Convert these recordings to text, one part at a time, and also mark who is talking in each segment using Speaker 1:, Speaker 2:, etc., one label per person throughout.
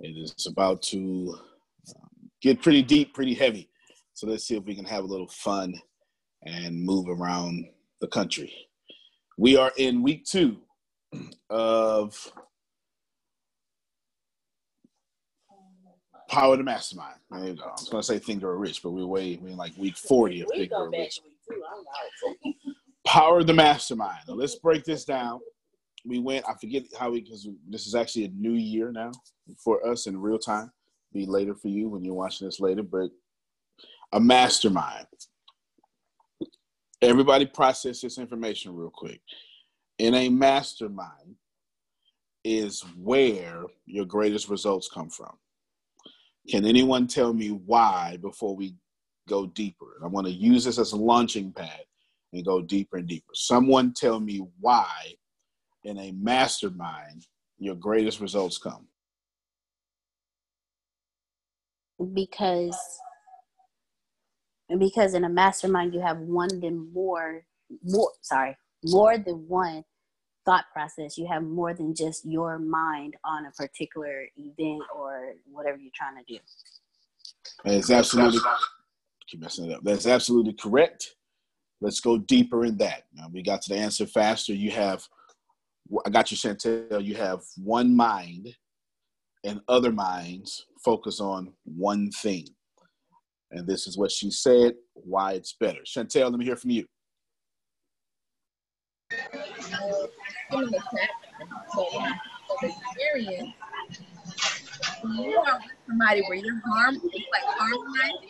Speaker 1: It is about to um, get pretty deep, pretty heavy. So let's see if we can have a little fun and move around the country. We are in week two of Power the Mastermind. I was going to say Think Grow Rich, but we're way, we're in like week 40 of Think Grow Rich. Power the Mastermind. Now let's break this down. We went, I forget how we, because this is actually a new year now for us in real time. Be later for you when you're watching this later, but a mastermind. Everybody process this information real quick. In a mastermind is where your greatest results come from. Can anyone tell me why before we go deeper? I want to use this as a launching pad and go deeper and deeper. Someone tell me why in a mastermind your greatest results come.
Speaker 2: Because because in a mastermind you have one than more more sorry more than one thought process. You have more than just your mind on a particular event or whatever you're trying to do.
Speaker 1: It's absolutely keep messing it up. That's absolutely correct. Let's go deeper in that. Now we got to the answer faster. You have i got you chantel you have one mind and other minds focus on one thing and this is what she said, why it's better. Chantel, let me hear from you.
Speaker 3: You are with somebody where you're it's like harmonizing.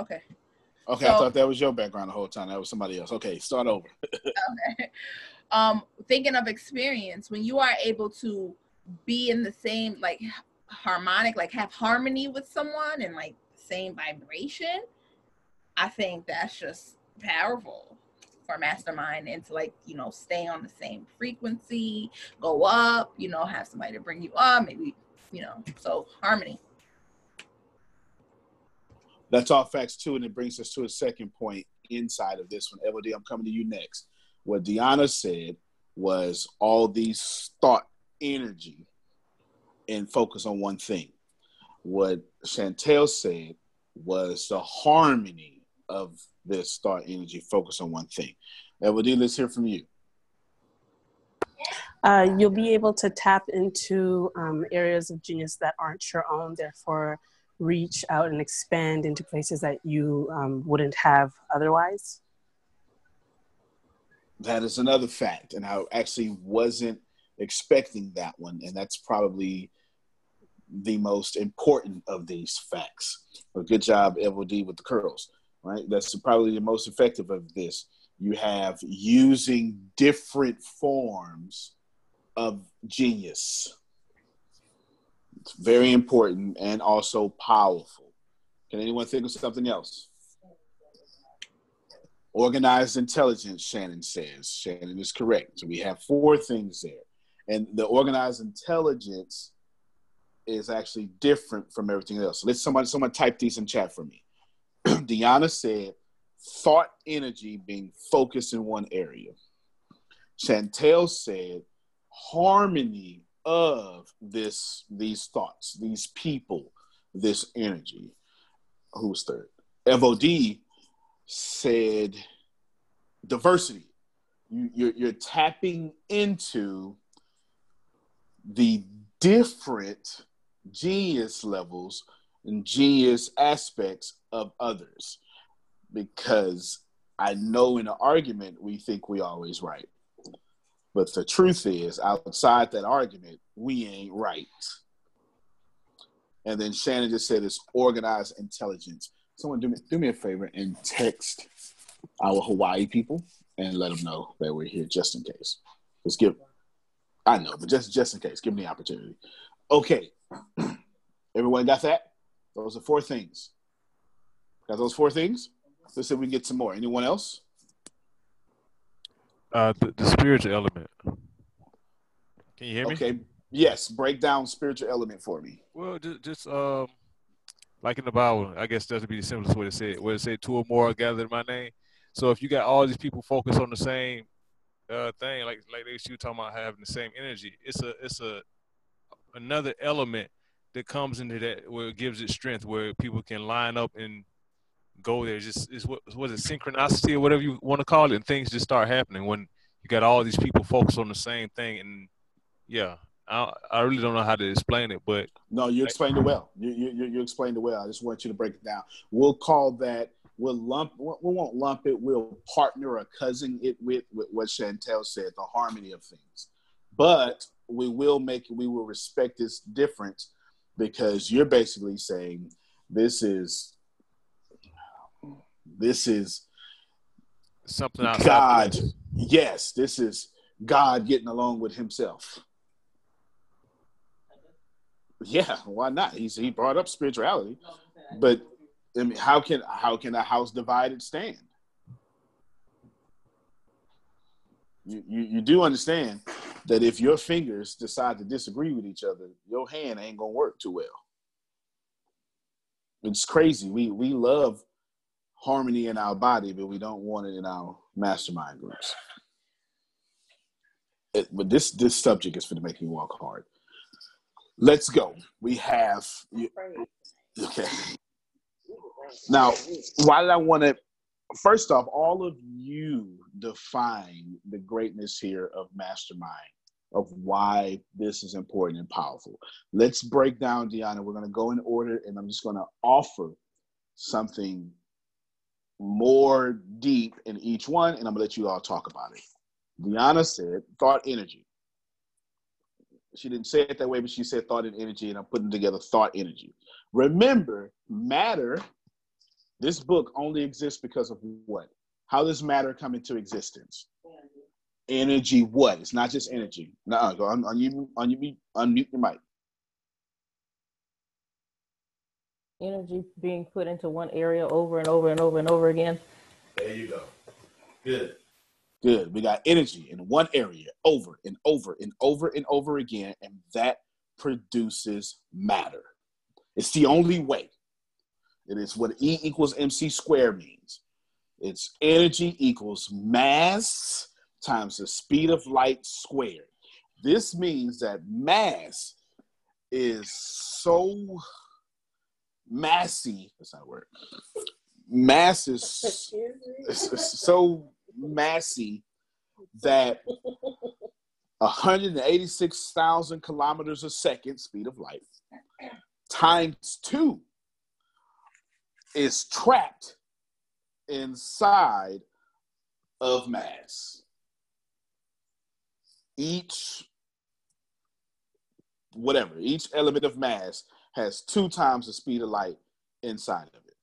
Speaker 3: Okay.
Speaker 1: Okay, so, I thought that was your background the whole time. That was somebody else. Okay, start over.
Speaker 3: okay. Um, thinking of experience, when you are able to be in the same like harmonic, like have harmony with someone and like same vibration, I think that's just powerful for mastermind and to like you know stay on the same frequency, go up, you know, have somebody to bring you up, maybe you know, so harmony
Speaker 1: that's all facts too, and it brings us to a second point inside of this one. Evody, I'm coming to you next. What Deanna said was all these thought energy and focus on one thing. What Chantel said was the harmony of this thought energy, focus on one thing. Evody, let's hear from you.
Speaker 4: Uh, you'll be able to tap into um, areas of genius that aren't your own, therefore reach out and expand into places that you um, wouldn't have otherwise?
Speaker 1: That is another fact, and I actually wasn't expecting that one, and that's probably the most important of these facts. A good job, Evody, with the curls. Right, that's probably the most effective of this. You have using different forms of genius it's very important and also powerful. Can anyone think of something else? Organized intelligence, Shannon says. Shannon is correct. So we have four things there. And the organized intelligence is actually different from everything else. Let somebody someone type these in chat for me. Deanna said thought energy being focused in one area. Chantel said harmony of this these thoughts, these people, this energy. Who's third? FOD said diversity. You, you're, you're tapping into the different genius levels and genius aspects of others because I know in an argument we think we always right. But the truth is, outside that argument, we ain't right. And then Shannon just said it's organized intelligence. Someone do me, do me a favor and text our Hawaii people and let them know that we're here just in case. Just give, I know, but just just in case, give them the opportunity. Okay, everyone got that? Those are four things. Got those four things? Let's see if we can get some more. Anyone else?
Speaker 5: Uh, the, the spiritual element. Can you hear me?
Speaker 1: Okay. Yes. Break down spiritual element for me.
Speaker 5: Well, just, just um, like in the Bible, I guess that would be the simplest way to say it. Where it say two or more are gathered in my name. So if you got all these people focused on the same uh, thing, like like they you talking about having the same energy, it's a it's a another element that comes into that where it gives it strength, where people can line up and go there. Just is what was it synchronicity or whatever you want to call it, and things just start happening when you got all these people focused on the same thing. And yeah, I I really don't know how to explain it, but
Speaker 1: no, you explained it well. You you you explained it well. I just want you to break it down. We'll call that. We'll lump. We won't lump it. We'll partner or cousin it with, with what Chantel said, the harmony of things. But we will make. We will respect this difference because you're basically saying this is this is
Speaker 5: something
Speaker 1: God. Yes, this is God getting along with Himself. Yeah, why not? He's he brought up spirituality, but I mean, how can how can a house divided stand? You, you you do understand that if your fingers decide to disagree with each other, your hand ain't gonna work too well. It's crazy. We we love harmony in our body, but we don't want it in our mastermind groups. It, but this this subject is for to make me walk hard. Let's go. We have okay. Now, why did I want to, first off, all of you define the greatness here of mastermind, of why this is important and powerful. Let's break down, Deanna. We're going to go in order, and I'm just going to offer something more deep in each one, and I'm gonna let you all talk about it. Deanna said thought energy. She didn't say it that way, but she said thought and energy, and I'm putting together thought energy. Remember, matter, this book only exists because of what? How does matter come into existence? Energy, what? It's not just energy. No, go on, you, on you, unmute your mic.
Speaker 6: Energy being put into one area over and over and over and over again.
Speaker 1: There you go. Good. Good. We got energy in one area over and over and over and over again, and that produces matter. It's the only way. It is what E equals MC squared means. It's energy equals mass times the speed of light squared. This means that mass is so massy. That's not a word. Mass is, so massy that 186,000 kilometers a second, speed of light, times two is trapped inside of mass. Each, whatever, each element of mass has two times the speed of light inside of it.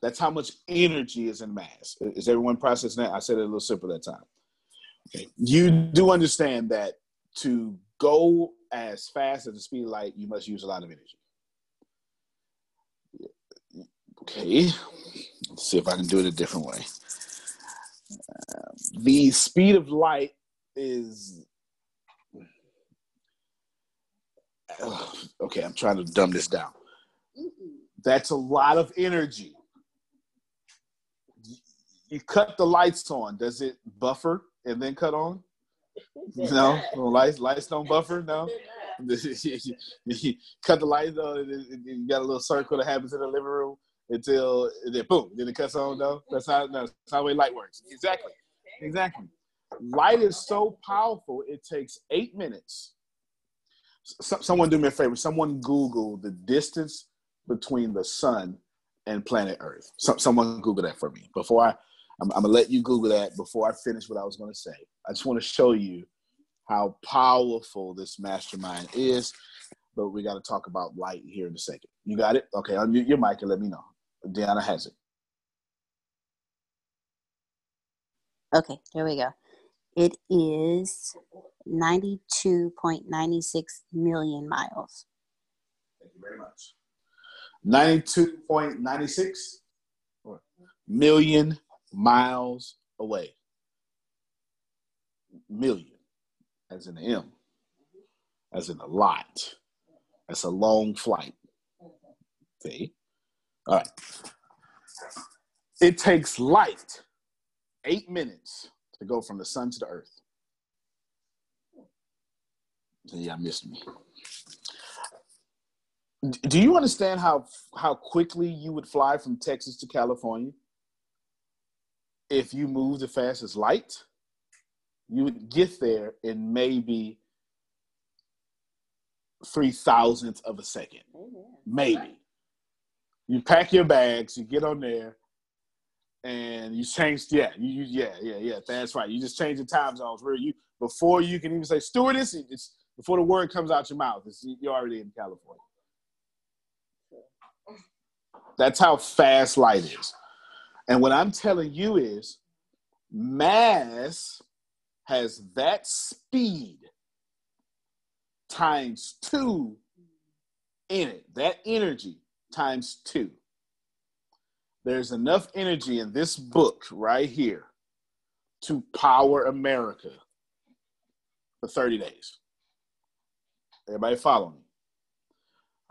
Speaker 1: That's how much energy is in mass. Is everyone processing that? I said it a little simple that time. Okay. You do understand that to go as fast as the speed of light, you must use a lot of energy. Okay, let's see if I can do it a different way. Uh, the speed of light is okay, I'm trying to dumb this down. That's a lot of energy. You cut the lights on. Does it buffer and then cut on? No, lights lights don't buffer. No, you cut the lights on. You got a little circle that happens in the living room until then boom, then it cuts on. No, that's how no, that's how the way light works. Exactly, exactly. Light is so powerful. It takes eight minutes so, someone do me a favor. Someone Google the distance between the sun and planet Earth. So, someone Google that for me before I. I'm, I'm, gonna let you Google that before I finish what I was gonna say. I just want to show you how powerful this mastermind is. But we got to talk about light here in a second. You got it? Okay, unmute your mic and let me know. Deanna has it.
Speaker 2: Okay, here we go. It is 92.96 million miles.
Speaker 1: Thank you very much. 92.96 million miles away. Million, as in M, as in a lot. That's a long flight. See? All right. It takes light eight minutes to go from the sun to the earth. Yeah, I missed me. Do you understand how how quickly you would fly from Texas to California if you moved as fast as light? You would get there in maybe three thousandths of a second, maybe. You pack your bags, you get on there, and you changed. Yeah, you, yeah yeah yeah. That's right. You just change the time zones where you before you can even say stewardess. It's before the word comes out your mouth. It's, you're already in California. That's how fast light is. And what I'm telling you is mass has that speed times two in it, that energy times two. There's enough energy in this book right here to power America for 30 days. Everybody follow me?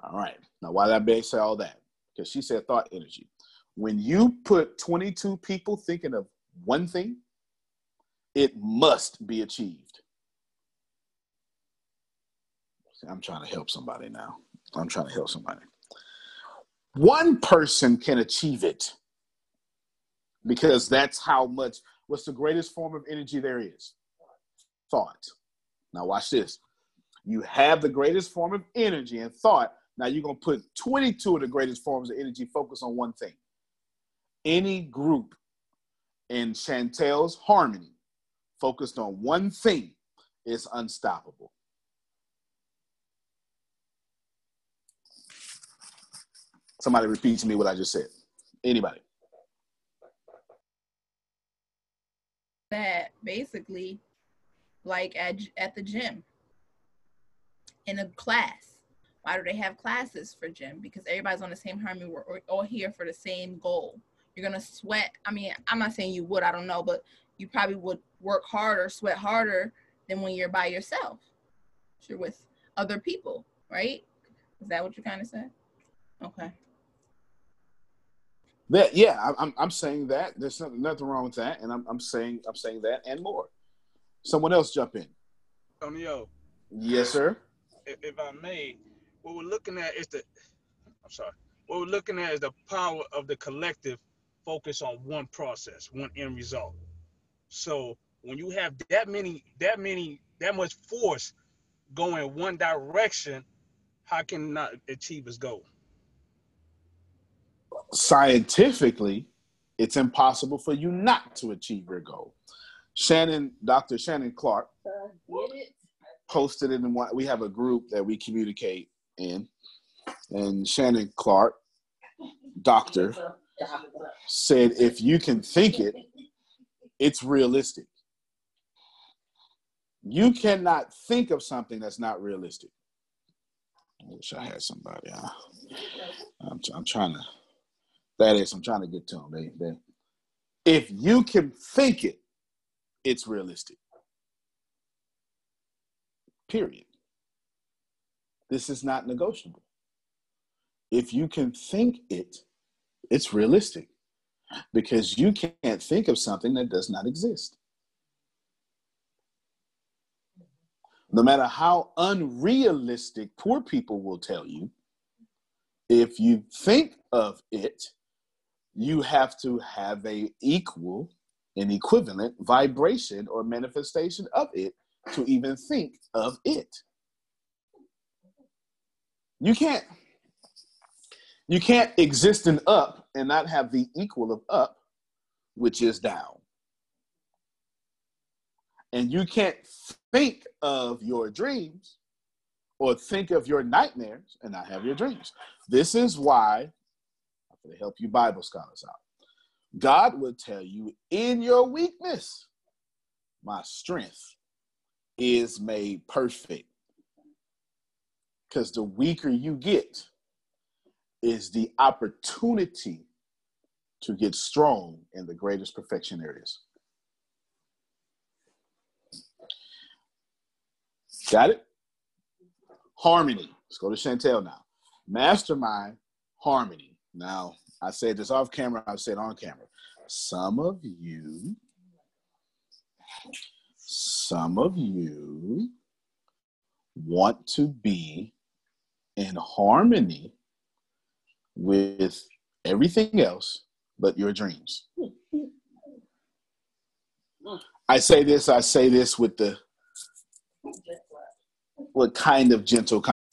Speaker 1: All right. Now, why did I say all that? Because she said thought energy. When you put 22 people thinking of one thing, it must be achieved. I'm trying to help somebody now. I'm trying to help somebody. One person can achieve it because that's how much, what's the greatest form of energy there is? Thought. Now, watch this. You have the greatest form of energy and thought. Now, you're going to put 22 of the greatest forms of energy focus on one thing. Any group in Chantel's harmony focused on one thing is unstoppable. Somebody repeat to me what I just said. Anybody?
Speaker 3: that basically like at, at the gym. In a class. Why do they have classes for gym? Because everybody's on the same harmony. We're all here for the same goal. You're gonna sweat. I mean i'm not saying you would i don't know but you probably would work harder sweat harder than when you're by yourself. You're with other people right? Is that what you kind of said? Okay
Speaker 1: That yeah, I- I'm I'm saying that. There's nothing, nothing wrong with that, and I'm I'm saying I'm saying that and more. Someone else jump in.
Speaker 7: Antonio,
Speaker 1: Yes, sir.
Speaker 7: if, if I may, what we're looking at is the, I'm sorry, what we're looking at is the power of the collective focus on one process, one end result. So when you have that many, that many, that much force going one direction, how can not achieve its goal?
Speaker 1: Scientifically, it's impossible for you not to achieve your goal. Shannon, Dr. Shannon Clark, posted it in one. We have a group that we communicate in, and Shannon Clark, doctor, said if you can think it, it's realistic. You cannot think of something that's not realistic. I wish I had somebody. uh, I'm, I'm trying to. That is, I'm trying to get to them. They, they, if you can think it, it's realistic. Period. This is not negotiable. If you can think it, it's realistic because you can't think of something that does not exist. No matter how unrealistic poor people will tell you, if you think of it, you have to have a equal and equivalent vibration or manifestation of it to even think of it. You can't you can't exist in up and not have the equal of up, which is down. And you can't think of your dreams or think of your nightmares and not have your dreams. This is why Going to help you Bible scholars out. God will tell you in your weakness, my strength is made perfect. Because the weaker you get is the opportunity to get strong in the greatest perfection areas. Got it? Harmony. Let's go to Chantel now. Mastermind harmony. Now, I said this off camera. I said on camera. Some of you, some of you want to be in harmony with everything else but your dreams. I say this, I say this with the what kind of gentle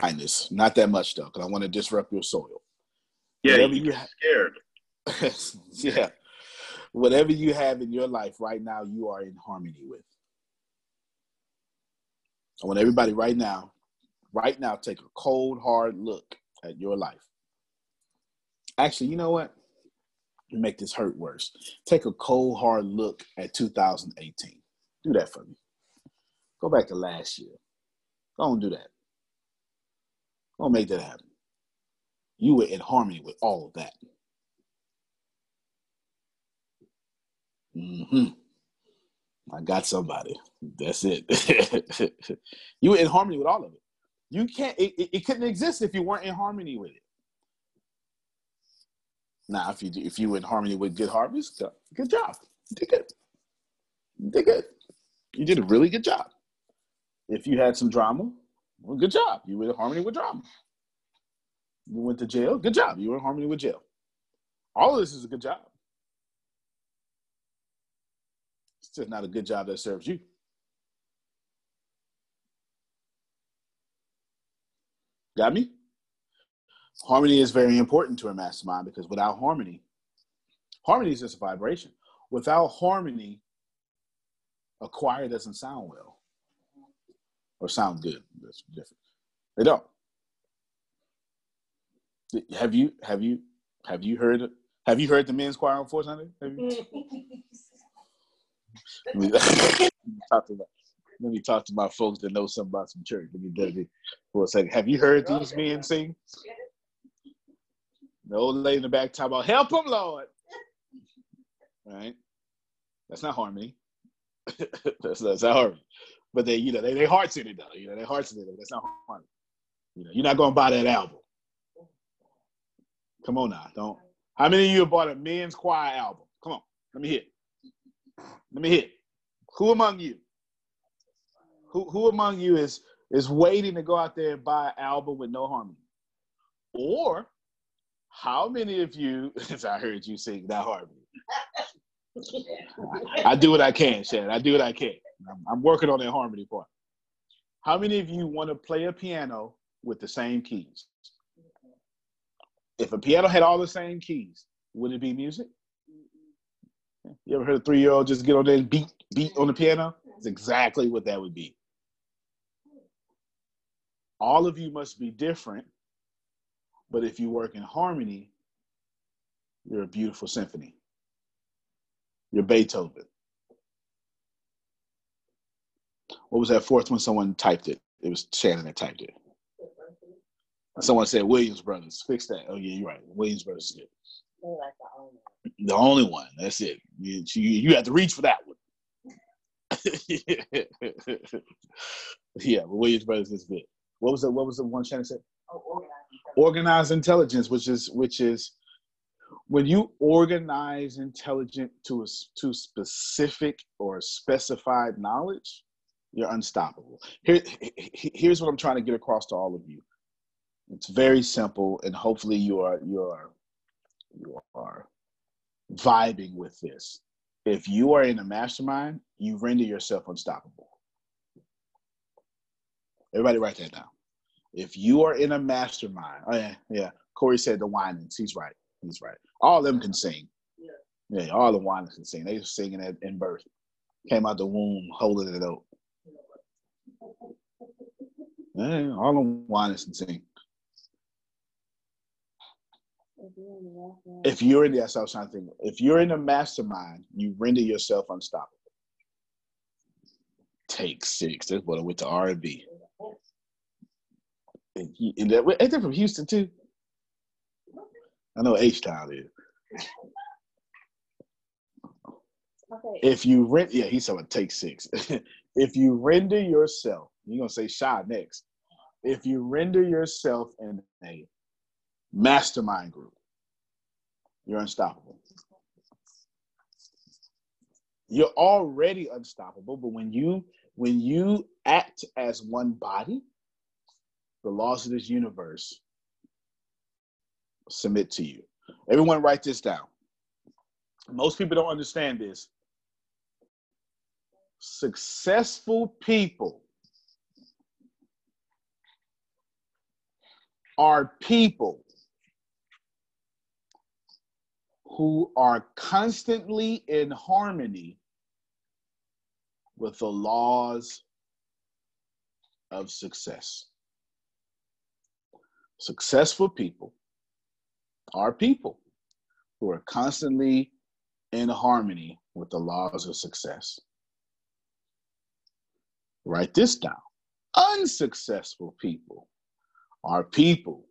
Speaker 1: kindness. Not that much though, because I want to disrupt your soil.
Speaker 8: Yeah, Whatever you have,
Speaker 1: scared. yeah. Whatever you have in your life right now, you are in harmony with. I want everybody right now, right now, take a cold, hard look at your life. Actually, you know what? You make this hurt worse. Take a cold, hard look at 2018. Do that for me. Go back to last year. Go and do that. Don't make that happen. You were in harmony with all of that. Mm-hmm. I got somebody. That's it. you were in harmony with all of it. You can't. It, it, it, couldn't exist if you weren't in harmony with it. Now, if you if you were in harmony with Good Harvest, good job. You did good. You did good. You did a really good job. If you had some drama, well, good job. You were in harmony with drama. You went to jail. Good job. You were in harmony with jail. All of this is a good job. It's just not a good job that serves you. Got me? Harmony is very important to a mastermind because without harmony, harmony is just a vibration. Without harmony, a choir doesn't sound well or sound good. That's different. They don't. Have you have you have you heard have you heard the men's choir on 400? Have you? let, me, talk to my, let me talk to my folks that know something about some church. Let me get it for a second. Have you heard these men sing? The old lady in the back talk about help them, Lord. Right? That's not harmony. that's, that's not harmony but they, you know, they, they hearts in it though. You know, they hearts in it. That's not funny. You know, you're not gonna buy that album. Come on now, don't. How many of you have bought a men's choir album? Come on, let me hit. Let me hit. Who among you? Who who among you is is waiting to go out there and buy an album with no harmony? Or how many of you, as I heard you sing that harmony? I, I do what I can, Shannon. I do what I can. I'm, I'm working on that harmony part. How many of you want to play a piano with the same keys? If a piano had all the same keys, would it be music? You ever heard a three year old just get on there and beat beat on the piano? It's exactly what that would be. All of you must be different, but if you work in harmony, you're a beautiful symphony. You're Beethoven. What was that fourth one? Someone typed it. It was Shannon that typed it. Someone said Williams Brothers. Fix that. Oh yeah, you're right. Williams Brothers is good. The only one. That's it. You, you, you have to reach for that one. yeah, but Williams Brothers is good. What was the What was the one Shannon said? Oh, organized, organized intelligence, which is which is when you organize intelligent to a to specific or specified knowledge, you're unstoppable. Here, here's what I'm trying to get across to all of you. It's very simple, and hopefully you are you are you are vibing with this. If you are in a mastermind, you render yourself unstoppable. Everybody write that down. If you are in a mastermind, oh yeah, yeah. Corey said the Winans. He's right. He's right. All of them can sing. Yeah, yeah all the Winans can sing. They were singing at in birth. Came out the womb holding it up. Yeah, all the Winans can sing. If you're in the, that's what I was trying to think. If you're in a mastermind, you render yourself unstoppable. Take six. That's what I went to R and B. Ain't that from Houston too? I know H Town is. Okay. If you rent, yeah, he's talking take six. if you render yourself, you're gonna say shy next. If you render yourself in a mastermind group, you're unstoppable. You're already unstoppable, but when you when you act as one body, the laws of this universe submit to you. Everyone write this down. Most people don't understand this. Successful people are people who are constantly in harmony with the laws of success. Successful people are people who are constantly in harmony with the laws of success. Write this down. Unsuccessful people are people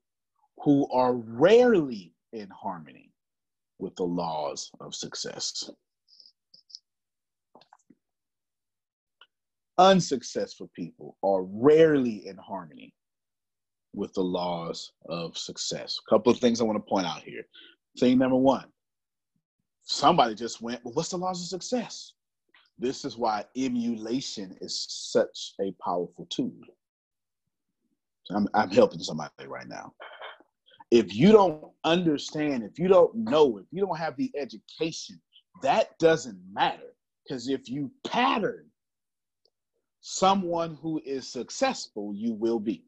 Speaker 1: who are rarely in harmony with the laws of success. Unsuccessful people are rarely in harmony with the laws of success. A couple of things I want to point out here. Thing number one somebody just went, well, what's the laws of success? This is why emulation is such a powerful tool. I'm, I'm helping somebody right now. If you don't understand, if you don't know, if you don't have the education, that doesn't matter. Because if you pattern someone who is successful, you will be.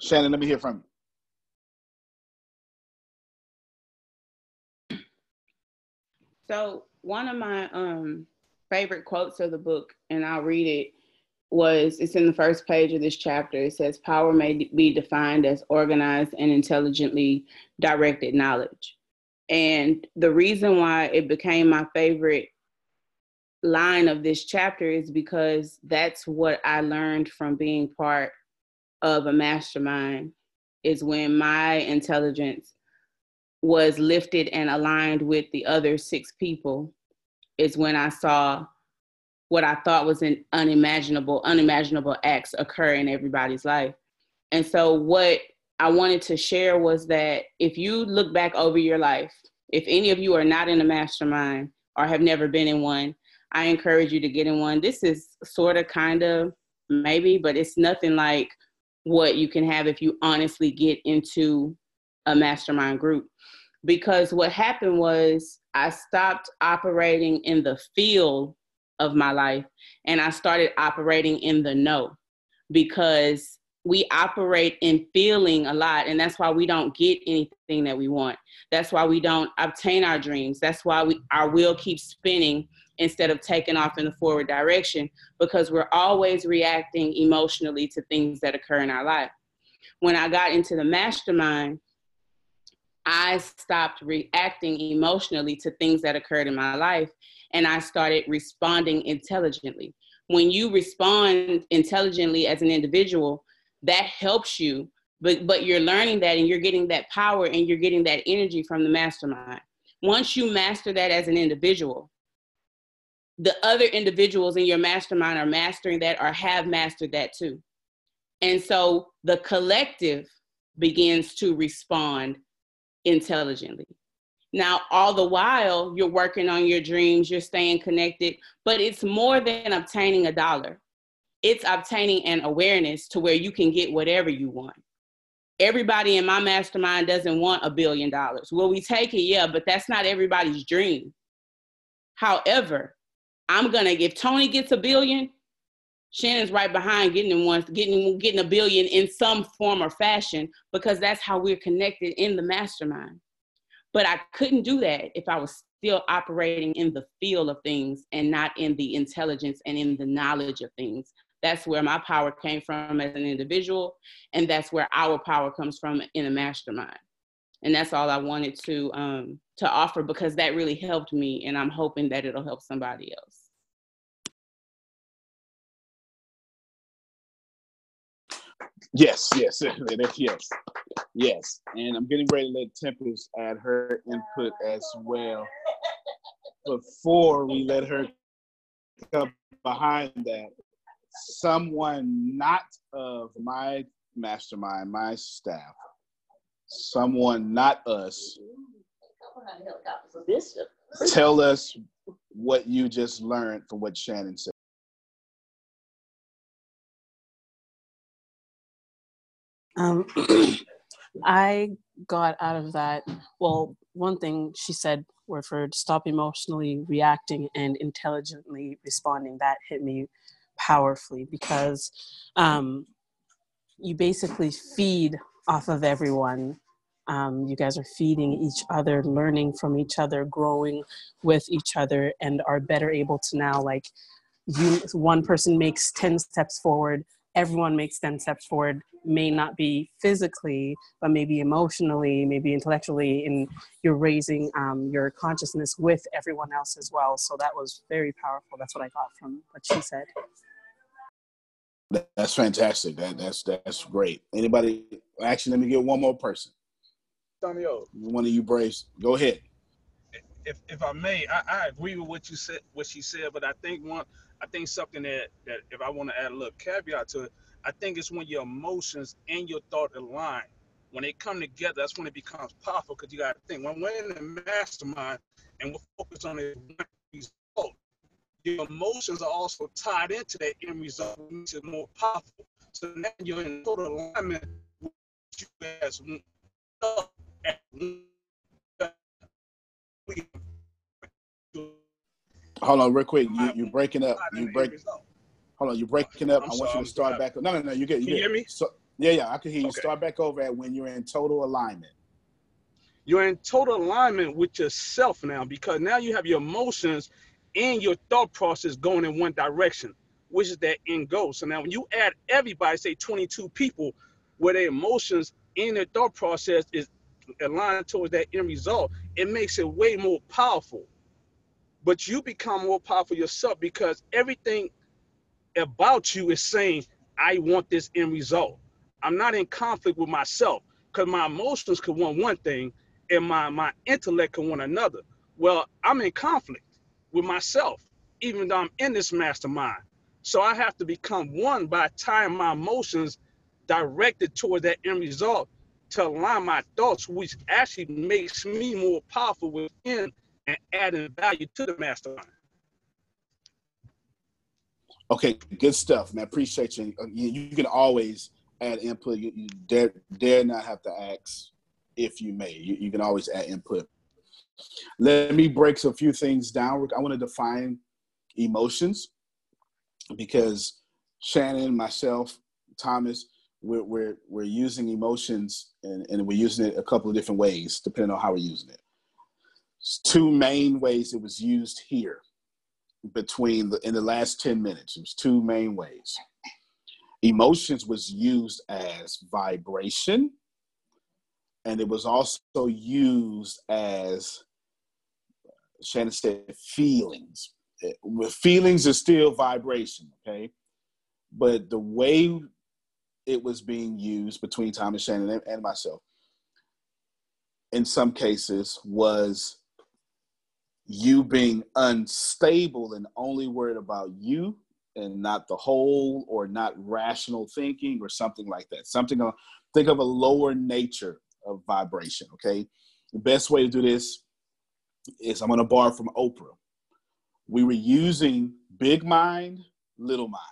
Speaker 1: Shannon, let me hear from
Speaker 9: you. So one of my um, favorite quotes of the book, and I'll read it, was it's in the first page of this chapter. It says, Power may be defined as organized and intelligently directed knowledge. And the reason why it became my favorite line of this chapter is because that's what I learned from being part of a mastermind is when my intelligence was lifted and aligned with the other six people is when I saw what I thought was an unimaginable, unimaginable acts occur in everybody's life. And so what I wanted to share was that if you look back over your life, if any of you are not in a mastermind or have never been in one, I encourage you to get in one. This is sort of kind of maybe, but it's nothing like what you can have if you honestly get into a mastermind group. Because what happened was I stopped operating in the field of my life and I started operating in the know because we operate in feeling a lot and that's why we don't get anything that we want that's why we don't obtain our dreams that's why we our wheel keeps spinning instead of taking off in the forward direction because we're always reacting emotionally to things that occur in our life. When I got into the mastermind, I stopped reacting emotionally to things that occurred in my life and I started responding intelligently. When you respond intelligently as an individual, that helps you, but, but you're learning that and you're getting that power and you're getting that energy from the mastermind. Once you master that as an individual, the other individuals in your mastermind are mastering that or have mastered that too. And so the collective begins to respond intelligently. Now, all the while, you're working on your dreams, you're staying connected, but it's more than obtaining a dollar. It's obtaining an awareness to where you can get whatever you want. Everybody in my mastermind doesn't want a billion dollars. Will we take it? Yeah, but that's not everybody's dream. However, I'm gonna if Tony gets a billion, Shannon's right behind getting one, getting getting a billion in some form or fashion because that's how we're connected in the mastermind. But I couldn't do that if I was still operating in the field of things and not in the intelligence and in the knowledge of things. That's where my power came from as an individual, and that's where our power comes from in a mastermind. and that's all I wanted to um, to offer because that really helped me, and I'm hoping that it'll help somebody else.
Speaker 1: Yes, yes, yes, yes. And I'm getting ready to let Tempest add her input as well. Before we let her come behind that, someone not of my mastermind, my staff, someone not us, tell us what you just learned from what Shannon said.
Speaker 4: Um, I got out of that. Well, one thing she said were for stop emotionally reacting and intelligently responding. That hit me powerfully because um, you basically feed off of everyone. Um, you guys are feeding each other, learning from each other, growing with each other, and are better able to now like you. One person makes ten steps forward, everyone makes 10 steps forward may not be physically but maybe emotionally maybe intellectually and you're raising um, your consciousness with everyone else as well. So that was very powerful. That's what i got from what she said.
Speaker 1: That's fantastic. That, that's that's great. Anybody actually let me get one more person.
Speaker 7: Samuel.
Speaker 1: one of you braves. Go ahead.
Speaker 7: If if I may, I, I agree with what you said, what she said, but I think one, I think something that that if I want to add a little caveat to it, I think it's when your emotions and your thought align. When they come together, that's when it becomes powerful. Because you got to think when we're in the mastermind and we're focused on the result, your emotions are also tied into that end result, which is more powerful. So now you're in total alignment with you as one
Speaker 1: Hold on, real quick. You you breaking up. You break. Hold on, you're breaking up. i want you to start back. No, no, no. You get. You,
Speaker 7: can
Speaker 1: you
Speaker 7: hear me?
Speaker 1: So, yeah, yeah. I can hear you. Okay. Start back over at when you're in total alignment.
Speaker 7: You're in total alignment with yourself now because now you have your emotions and your thought process going in one direction, which is that end goal. So now when you add everybody, say 22 people, where their emotions and their thought process is aligned towards that end result, it makes it way more powerful. But you become more powerful yourself because everything about you is saying, I want this end result. I'm not in conflict with myself because my emotions could want one thing and my, my intellect can want another. Well, I'm in conflict with myself, even though I'm in this mastermind. So I have to become one by tying my emotions directed toward that end result to align my thoughts, which actually makes me more powerful within and adding value to the mastermind.
Speaker 1: Okay, good stuff, man. Appreciate you. Uh, you, can always add input. You, you, dare dare not have to ask if you may. You, you can always add input. Let me break a few things down. I want to define emotions because Shannon, myself, Thomas, we're we're, we're using emotions and, and we're using it a couple of different ways depending on how we're using it. Two main ways it was used here between the in the last 10 minutes. It was two main ways. Emotions was used as vibration, and it was also used as Shannon said feelings. Feelings are still vibration, okay? But the way it was being used between Thomas Shannon and myself in some cases was you being unstable and only worried about you and not the whole or not rational thinking or something like that something think of a lower nature of vibration okay the best way to do this is i'm going to borrow from oprah we were using big mind little mind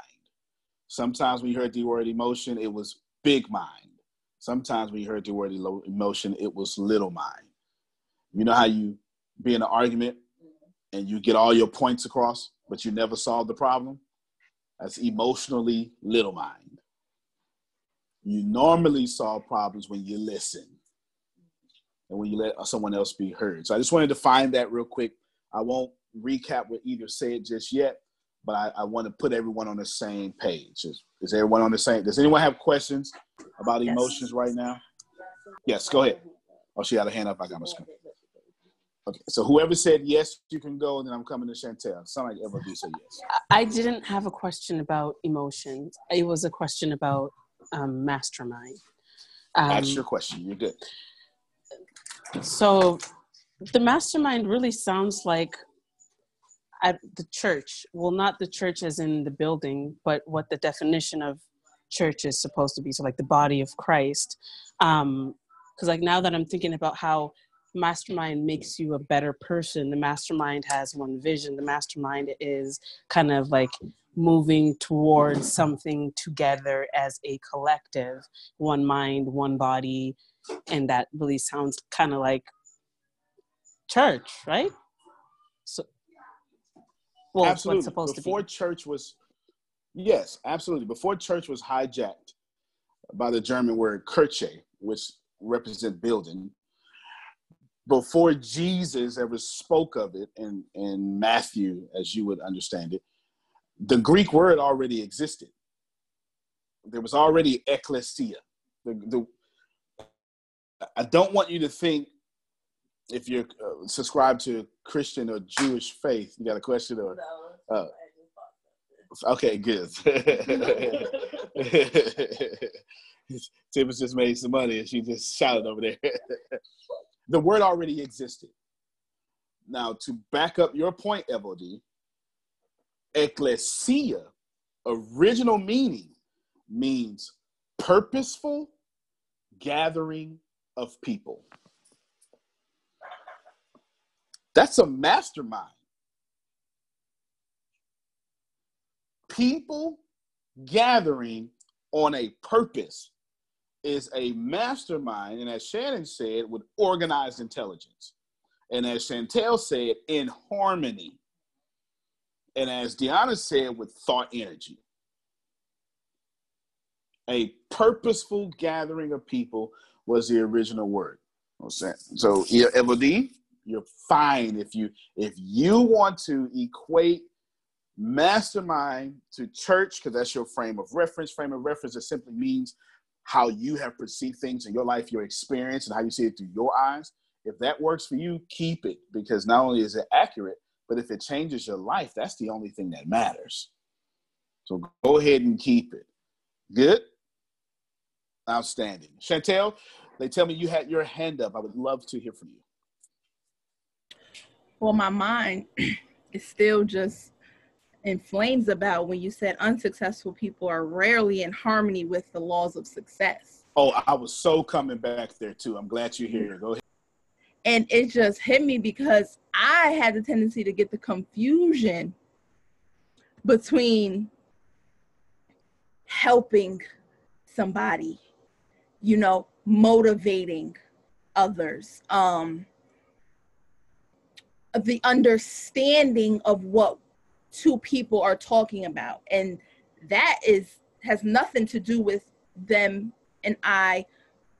Speaker 1: Sometimes we heard the word emotion, it was big mind. Sometimes we heard the word emotion, it was little mind. You know how you be in an argument and you get all your points across, but you never solve the problem? That's emotionally little mind. You normally solve problems when you listen and when you let someone else be heard. So I just wanted to find that real quick. I won't recap what either said just yet, but I, I want to put everyone on the same page. Is, is everyone on the same? Does anyone have questions about yes. emotions right now? Yes, go ahead. Oh, she had a hand up. I got my screen. Okay, so whoever said yes, you can go, and then I'm coming to Chantel. Sound like everybody said yes.
Speaker 4: I didn't have a question about emotions. It was a question about um, mastermind. Um,
Speaker 1: That's your question. You're good.
Speaker 4: So, the mastermind really sounds like at the church. Well, not the church as in the building, but what the definition of church is supposed to be. So, like the body of Christ. Because, um, like now that I'm thinking about how mastermind makes you a better person. The mastermind has one vision. The mastermind is kind of like moving towards something together as a collective one mind one body and that really sounds kind of like church right? So
Speaker 1: well absolutely. supposed before to be. church was yes absolutely. Before church was hijacked by the german word kirche which represent building before Jesus ever spoke of it in, in Matthew, as you would understand it, the Greek word already existed. There was already ecclesia. The, the, I don't want you to think if you're uh, subscribed to Christian or Jewish faith, you got a question or? No, uh, okay, good. Tim just made some money and she just shouted over there the word already existed. Now, to back up your point, Evody, ecclesia, original meaning, means purposeful gathering of people. That's a mastermind. People gathering on a purpose is a mastermind, and as Shannon said, with organized intelligence. And as Chantel said, in harmony. And as Deanna said, with thought energy. A purposeful gathering of people was the original word. So, Evody, you're fine if you if you want to equate mastermind to church because that's your frame of reference. Frame of reference it simply means how you have perceived things in your life, your experience, and how you see it through your eyes. If that works for you, keep it because not only is it accurate, but if it changes your life, that's the only thing that matters. So go ahead and keep it. Good? Outstanding. Chantel, they tell me you had your hand up. I would love to hear from you.
Speaker 3: Well, my mind is still just in flames about when you said unsuccessful people are rarely in harmony with the laws of success.
Speaker 1: Oh, I was so coming back there too. I'm glad you're here. Go ahead.
Speaker 3: And it just hit me because I had the tendency to get the confusion between helping somebody, you know, motivating others, um, the understanding of what two people are talking about. And that is has nothing to do with them and i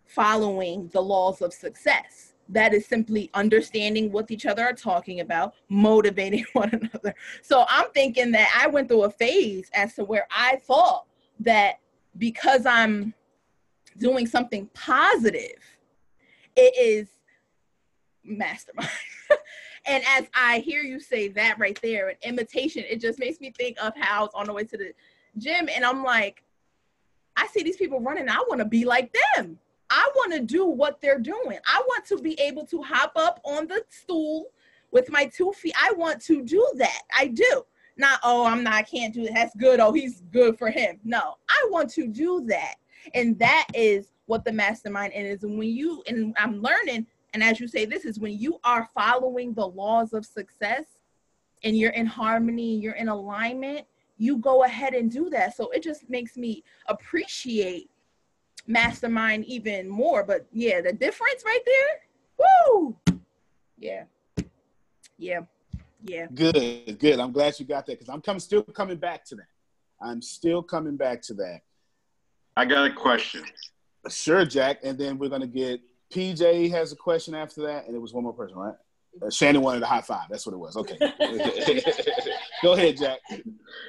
Speaker 3: following the laws of success. That is simply understanding what each other are talking about motivating one another. So i'm thinking that i went through a phase as to where i thought that because i'm doing something positive it is mastermind and as I hear you say that right there, an imitation, it just makes me think of how I was on the way to the gym and I'm like, I see these people running, I want to be like them. I want to do what they're doing. I want to be able to hop up on the stool with my two feet. I want to do that. I do. Not, oh, I'm not, I can't do it. That's good. Oh, he's good for him. No, I want to do that. And that is what the mastermind is. And when you, and I'm learning and as you say, this is when you are following the laws of success and you're in harmony, you're in alignment, you go ahead and do that. So it just makes me appreciate mastermind even more. But yeah, the difference right there, woo! Yeah. Yeah. Yeah.
Speaker 1: Good, good. I'm glad you got that because I'm coming still coming back to that. I'm still coming back to that.
Speaker 8: I got a question.
Speaker 1: Sure, Jack. And then we're gonna get PJ has a question after that, and it was one more person, right? Uh, Shannon wanted a high five. That's what it was. Okay. Go ahead, Jack.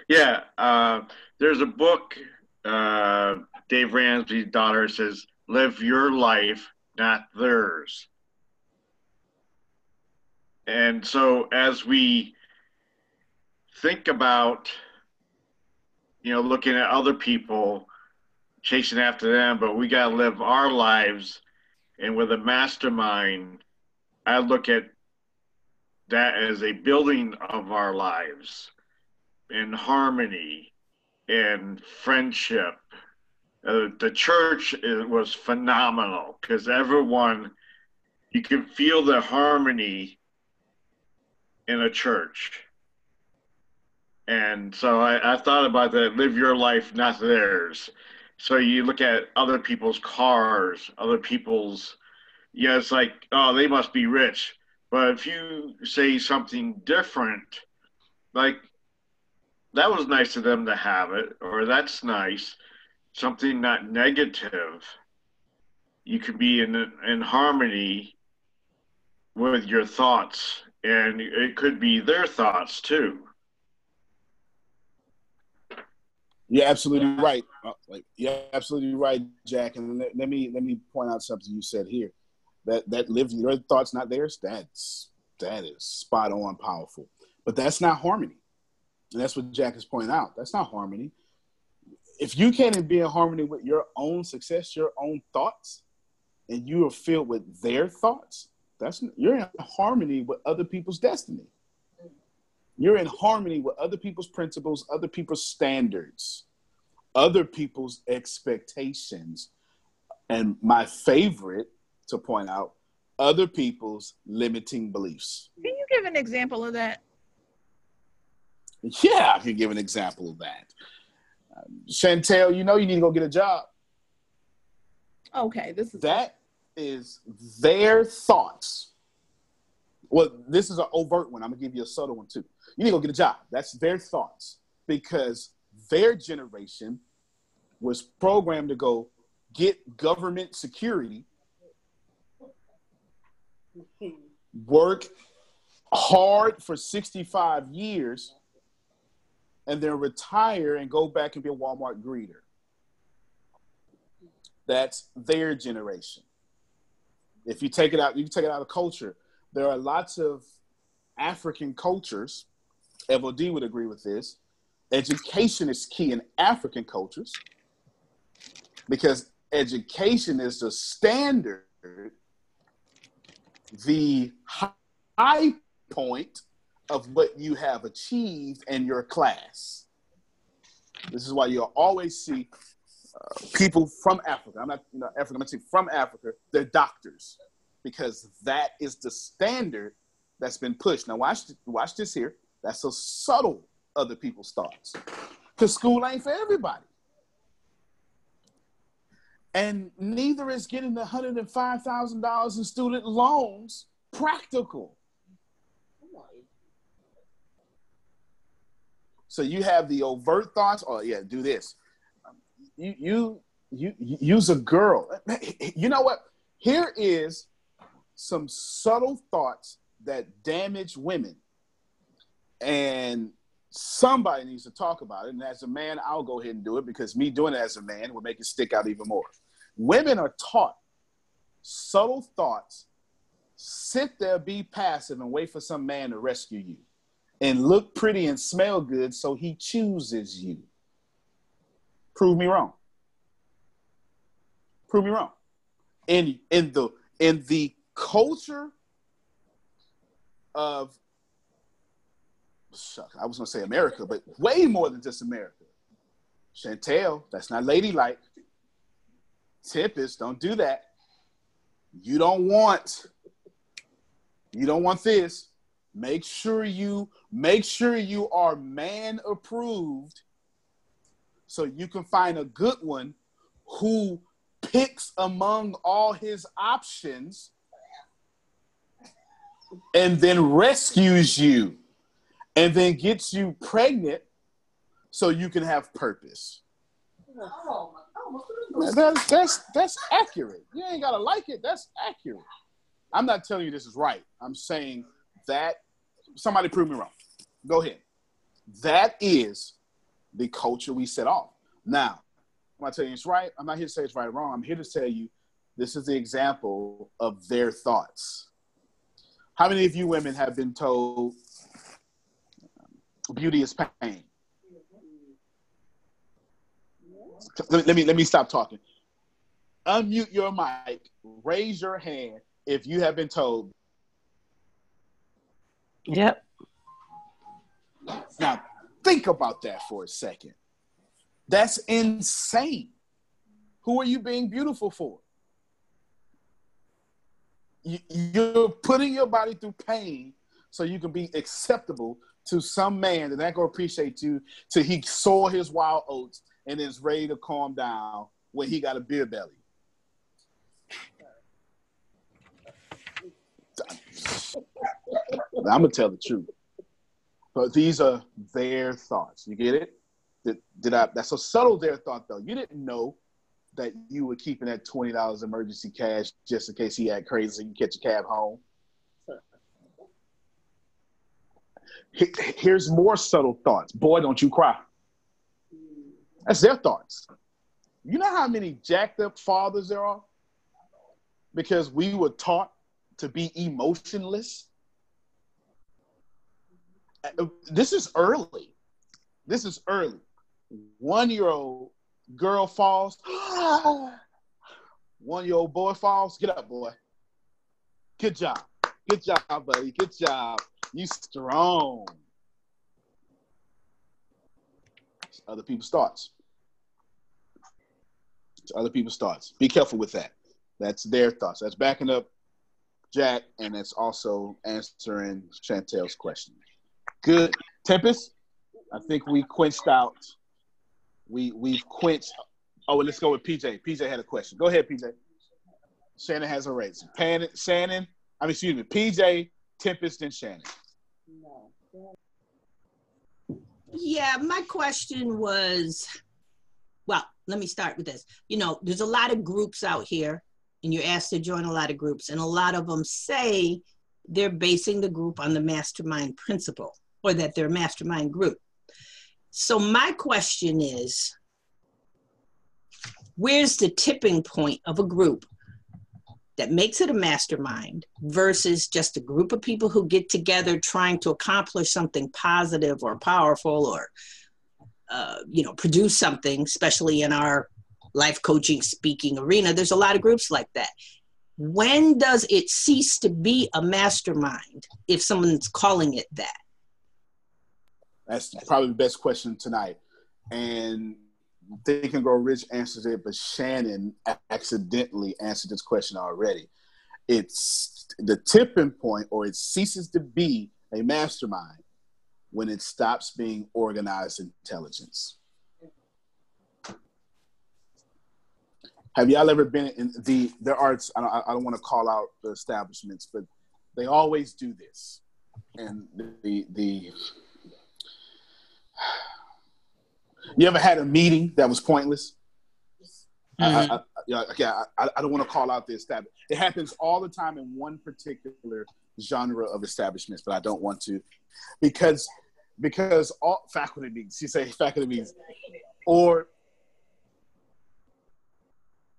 Speaker 8: Yeah. Uh, there's a book, uh, Dave Ramsey's daughter says, Live your life, not theirs. and so as we think about, you know, looking at other people, chasing after them, but we got to live our lives. And with a mastermind, I look at that as a building of our lives in harmony and friendship. Uh, the church was phenomenal because everyone, you can feel the harmony in a church. And so I, I thought about that live your life, not theirs. So you look at other people's cars, other people's, yeah, it's like, oh, they must be rich. But if you say something different, like that was nice of them to have it, or that's nice, something not negative, you could be in in harmony with your thoughts, and it could be their thoughts too.
Speaker 1: You're absolutely right. Uh, like, you're absolutely right, Jack. And let, let me let me point out something you said here. That that live your thoughts, not theirs. That's that is spot on, powerful. But that's not harmony, and that's what Jack is pointing out. That's not harmony. If you can't be in harmony with your own success, your own thoughts, and you are filled with their thoughts, that's you're in harmony with other people's destiny. You're in harmony with other people's principles, other people's standards, other people's expectations. And my favorite to point out, other people's limiting beliefs.
Speaker 3: Can you give an example of that?
Speaker 1: Yeah, I can give an example of that. Um, Chantel, you know you need to go get a job.
Speaker 3: Okay, this is
Speaker 1: that is their thoughts. Well, this is an overt one. I'm gonna give you a subtle one too. You need to go get a job. That's their thoughts because their generation was programmed to go get government security, work hard for 65 years, and then retire and go back and be a Walmart greeter. That's their generation. If you take it out, you take it out of culture. There are lots of African cultures FOD would agree with this. Education is key in African cultures because education is the standard, the high point of what you have achieved in your class. This is why you'll always see uh, people from Africa. I'm not know, African. I'm saying from Africa. They're doctors because that is the standard that's been pushed. Now watch watch this here. That's so subtle other people's thoughts. Because school ain't for everybody. And neither is getting the $105,000 in student loans practical. So you have the overt thoughts. Oh yeah, do this. You you you, you use a girl. You know what? Here is some subtle thoughts that damage women and somebody needs to talk about it. And as a man, I'll go ahead and do it because me doing it as a man will make it stick out even more. Women are taught subtle thoughts, sit there, be passive, and wait for some man to rescue you, and look pretty and smell good so he chooses you. Prove me wrong. Prove me wrong. In in the in the culture of shuck, I was gonna say America, but way more than just America. Chantel, that's not ladylike. Tempest, don't do that. You don't want, you don't want this. Make sure you make sure you are man approved so you can find a good one who picks among all his options and then rescues you and then gets you pregnant so you can have purpose. Oh, oh that's, that's, that's accurate. You ain't got to like it. That's accurate. I'm not telling you this is right. I'm saying that somebody prove me wrong. Go ahead. That is the culture we set off. Now, I'm not telling you it's right. I'm not here to say it's right or wrong. I'm here to tell you this is the example of their thoughts. How many of you women have been told beauty is pain? Let me, let me let me stop talking. Unmute your mic. Raise your hand if you have been told.
Speaker 4: Yep.
Speaker 1: Now think about that for a second. That's insane. Who are you being beautiful for? You- You're putting your body through pain so you can be acceptable to some man that ain't gonna appreciate you till he saw his wild oats and is ready to calm down when he got a beer belly. I'm gonna tell the truth. But these are their thoughts. You get it? Did, did I? That's a subtle their thought though. You didn't know that you were keeping that twenty dollars emergency cash just in case he had crazy and you catch a cab home. He- Here's more subtle thoughts. Boy, don't you cry. That's their thoughts. You know how many jacked up fathers there are? Because we were taught to be emotionless. This is early. This is early. One year old girl falls. One year old boy falls. Get up, boy. Good job. Good job, buddy. Good job. You strong. It's other people's thoughts. It's other people's thoughts. Be careful with that. That's their thoughts. That's backing up Jack, and it's also answering Chantel's question. Good. Tempest, I think we quenched out. We we've quenched. Oh, well, let's go with PJ. PJ had a question. Go ahead, PJ. Shannon has a raise. Shannon, I mean, excuse me, PJ, Tempest, and Shannon.
Speaker 10: Yeah, my question was well, let me start with this. You know, there's a lot of groups out here, and you're asked to join a lot of groups, and a lot of them say they're basing the group on the mastermind principle or that they're a mastermind group. So, my question is where's the tipping point of a group that makes it a mastermind versus just a group of people who get together trying to accomplish something positive or powerful or uh, you know produce something especially in our life coaching speaking arena. There's a lot of groups like that. When does it cease to be a mastermind if someone's calling it that?
Speaker 1: That's probably the best question tonight. And Think and Grow Rich answers it, but Shannon accidentally answered this question already. It's the tipping point, or it ceases to be a mastermind when it stops being organized intelligence. Have y'all ever been in the there are I don't, I don't want to call out the establishments, but they always do this, and the the you ever had a meeting that was pointless? I, I, mm-hmm. I, yeah, yeah, I, I don't want to call out the establishment. It happens all the time in one particular genre of establishments, but I don't want to because because all faculty meetings. You say faculty meetings, or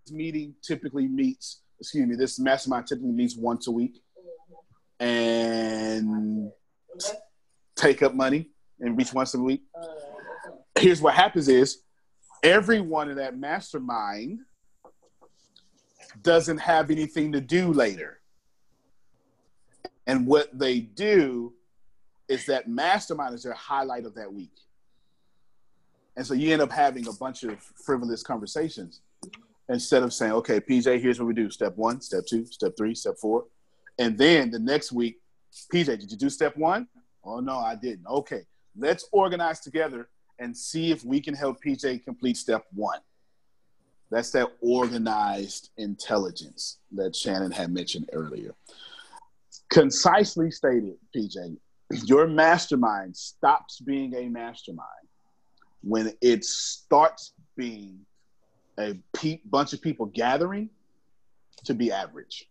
Speaker 1: this meeting typically meets. Excuse me. This mastermind typically meets once a week, and take up money and reach once a week. Here's what happens: is everyone in that mastermind doesn't have anything to do later. And what they do is that mastermind is their highlight of that week. And so you end up having a bunch of frivolous conversations instead of saying, okay, PJ, here's what we do step one, step two, step three, step four. And then the next week, PJ, did you do step one? Oh, no, I didn't. Okay, let's organize together and see if we can help PJ complete step one. That's that organized intelligence that Shannon had mentioned earlier. Concisely stated, PJ, your mastermind stops being a mastermind when it starts being a pe- bunch of people gathering to be average.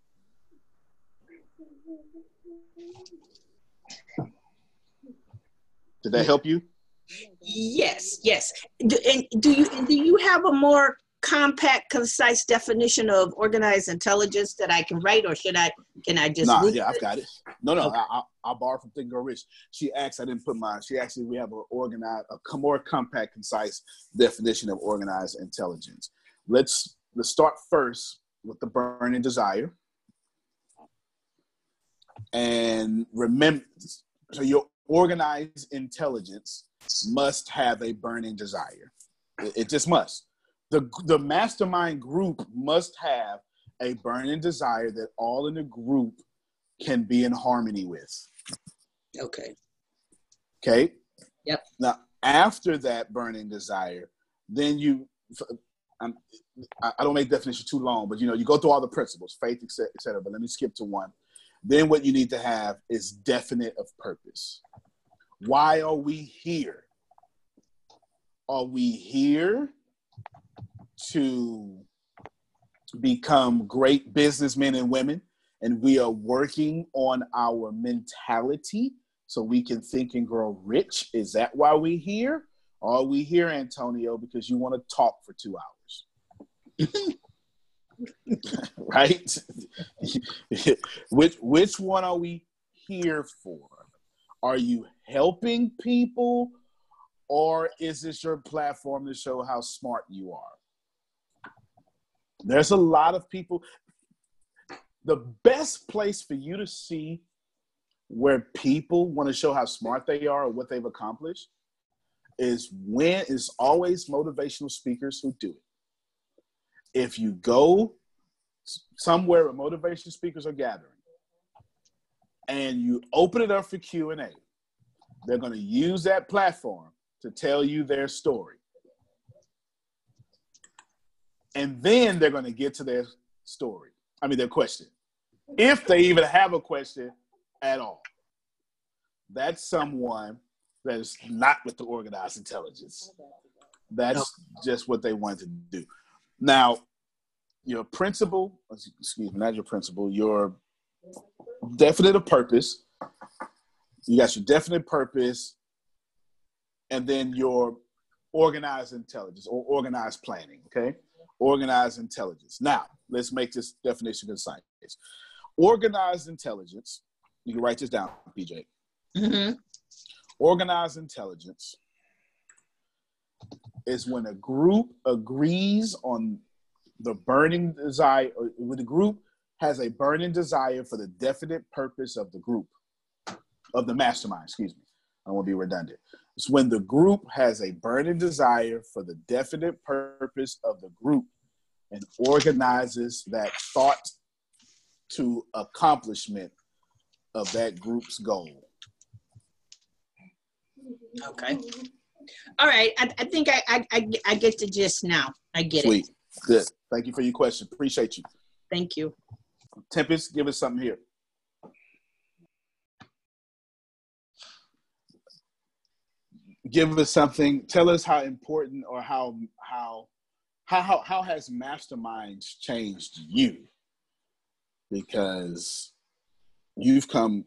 Speaker 1: Did that help you?
Speaker 10: Yes yes do, and do you do you have a more compact concise definition of organized intelligence that i can write or should i can i just
Speaker 1: Nah, yeah,
Speaker 10: it?
Speaker 1: I've got it. No, no, I, I, I borrowed from Think Grow Rich. She asked, I didn't put mine. She actually, we have an organized, a more compact, concise definition of organized intelligence. Let's let's start first with the burning desire, and remember, so your organized intelligence must have a burning desire. It, it just must. The the mastermind group must have a burning desire that all in the group can be in harmony with.
Speaker 10: Okay.
Speaker 1: Okay.
Speaker 10: Yep.
Speaker 1: Now, after that burning desire, then you, I'm, I don't make definition too long, but you know, you go through all the principles, faith, et cetera, et cetera, But let me skip to one. Then what you need to have is definite of purpose. Why are we here? Are we here to become great businessmen and women? and we are working on our mentality so we can think and grow rich. Is that why we here? Are we here, Antonio, because you want to talk for two hours? right? which which one are we here for? Are you helping people or is this your platform to show how smart you are? There's a lot of people the best place for you to see where people want to show how smart they are or what they've accomplished is when is always motivational speakers who do it. If you go somewhere where motivation speakers are gathering and you open it up for Q&A, they're going to use that platform to tell you their story. And then they're going to get to their story. I mean, their question, if they even have a question at all. That's someone that is not with the organized intelligence. That's just what they want to do. Now, your principle, excuse me, not your principle, your definite of purpose. You got your definite purpose, and then your organized intelligence or organized planning. Okay, organized intelligence. Now, let's make this definition concise. Organized intelligence, you can write this down, PJ. Mm-hmm. Organized intelligence is when a group agrees on the burning desire, or when the group has a burning desire for the definite purpose of the group, of the mastermind, excuse me. I won't be redundant. It's when the group has a burning desire for the definite purpose of the group and organizes that thought to accomplishment of that group's goal.
Speaker 10: Okay. All right. I, I think I, I, I get the gist now. I get it.
Speaker 1: Sweet.
Speaker 10: it.
Speaker 1: Good. Thank you for your question. Appreciate you.
Speaker 10: Thank you.
Speaker 1: Tempest, give us something here. Give us something. Tell us how important or how how how how, how has masterminds changed you? Because you've come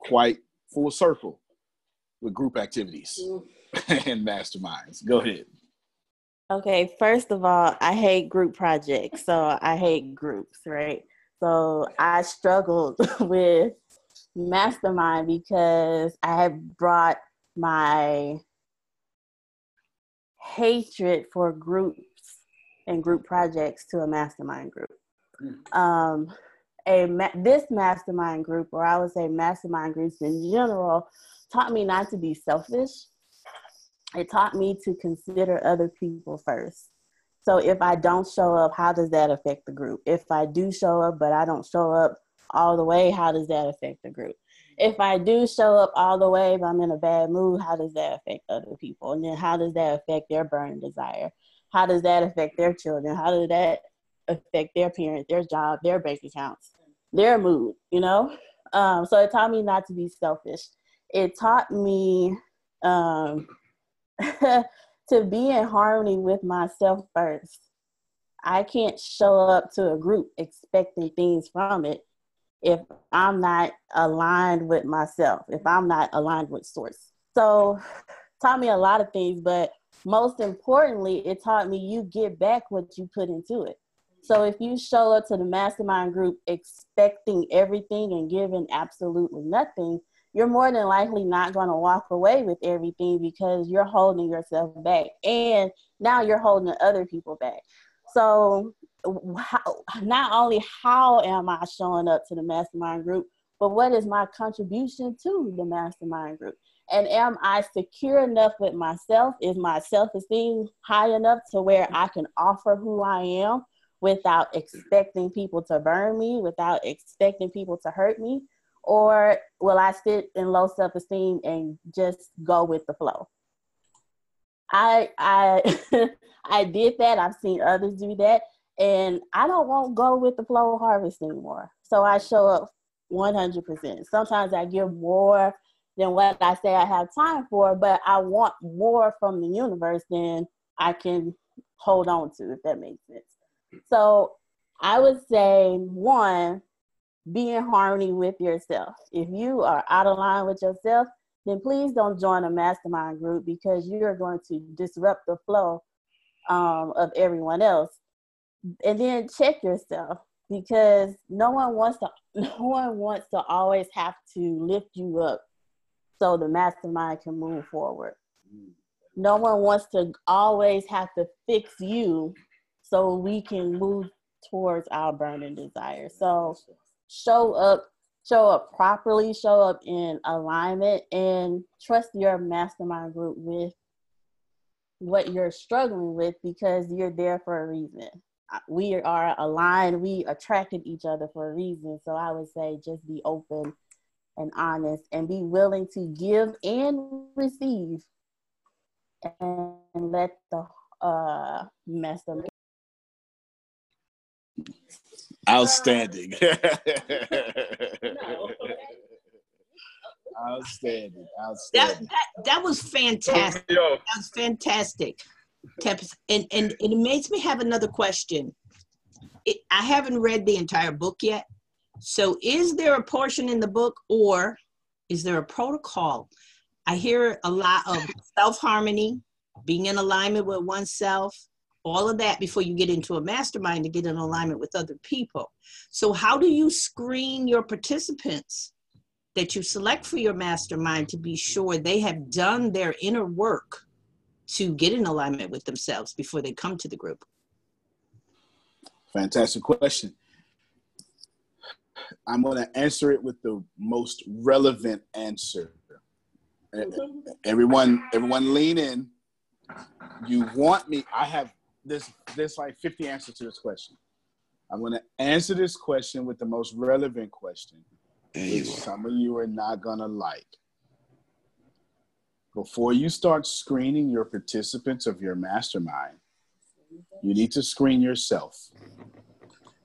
Speaker 1: quite full circle with group activities mm. and masterminds. Go ahead.
Speaker 11: Okay, first of all, I hate group projects. So I hate groups, right? So I struggled with mastermind because I had brought my hatred for groups and group projects to a mastermind group. Mm. Um, a this mastermind group, or I would say mastermind groups in general, taught me not to be selfish. It taught me to consider other people first. So if I don't show up, how does that affect the group? If I do show up, but I don't show up all the way, how does that affect the group? If I do show up all the way, but I'm in a bad mood, how does that affect other people? And then how does that affect their burning desire? How does that affect their children? How does that affect their parents, their job, their bank accounts, their mood, you know? Um, so it taught me not to be selfish. It taught me um, to be in harmony with myself first. I can't show up to a group expecting things from it if I'm not aligned with myself, if I'm not aligned with source. So taught me a lot of things, but most importantly, it taught me you get back what you put into it. So if you show up to the mastermind group expecting everything and giving absolutely nothing, you're more than likely not going to walk away with everything because you're holding yourself back. And now you're holding other people back. So, how, not only how am I showing up to the mastermind group, but what is my contribution to the mastermind group? And am I secure enough with myself? Is my self esteem high enough to where I can offer who I am without expecting people to burn me, without expecting people to hurt me? Or will I sit in low self esteem and just go with the flow? I I I did that. I've seen others do that. And I don't want go with the flow harvest anymore. So I show up 100%. Sometimes I give more than what I say I have time for, but I want more from the universe than I can hold on to, if that makes sense. So I would say one, be in harmony with yourself. If you are out of line with yourself, then please don't join a mastermind group because you're going to disrupt the flow um, of everyone else. And then check yourself because no one wants to no one wants to always have to lift you up so the mastermind can move forward. No one wants to always have to fix you so we can move towards our burning desire. So show up, show up properly, show up in alignment, and trust your mastermind group with what you're struggling with because you're there for a reason. We are aligned, we attracted each other for a reason. So I would say just be open and honest and be willing to give and receive and let the uh, mastermind
Speaker 1: Outstanding. outstanding. Outstanding.
Speaker 10: That, that, that was fantastic. That was fantastic. And, and, and it makes me have another question. It, I haven't read the entire book yet. So, is there a portion in the book, or is there a protocol? I hear a lot of self harmony, being in alignment with oneself, all of that before you get into a mastermind to get in alignment with other people. So, how do you screen your participants that you select for your mastermind to be sure they have done their inner work to get in alignment with themselves before they come to the group?
Speaker 1: Fantastic question. I'm going to answer it with the most relevant answer. Everyone, everyone, lean in. You want me? I have this there's like 50 answers to this question. I'm going to answer this question with the most relevant question, which some of you are not going to like. Before you start screening your participants of your mastermind, you need to screen yourself.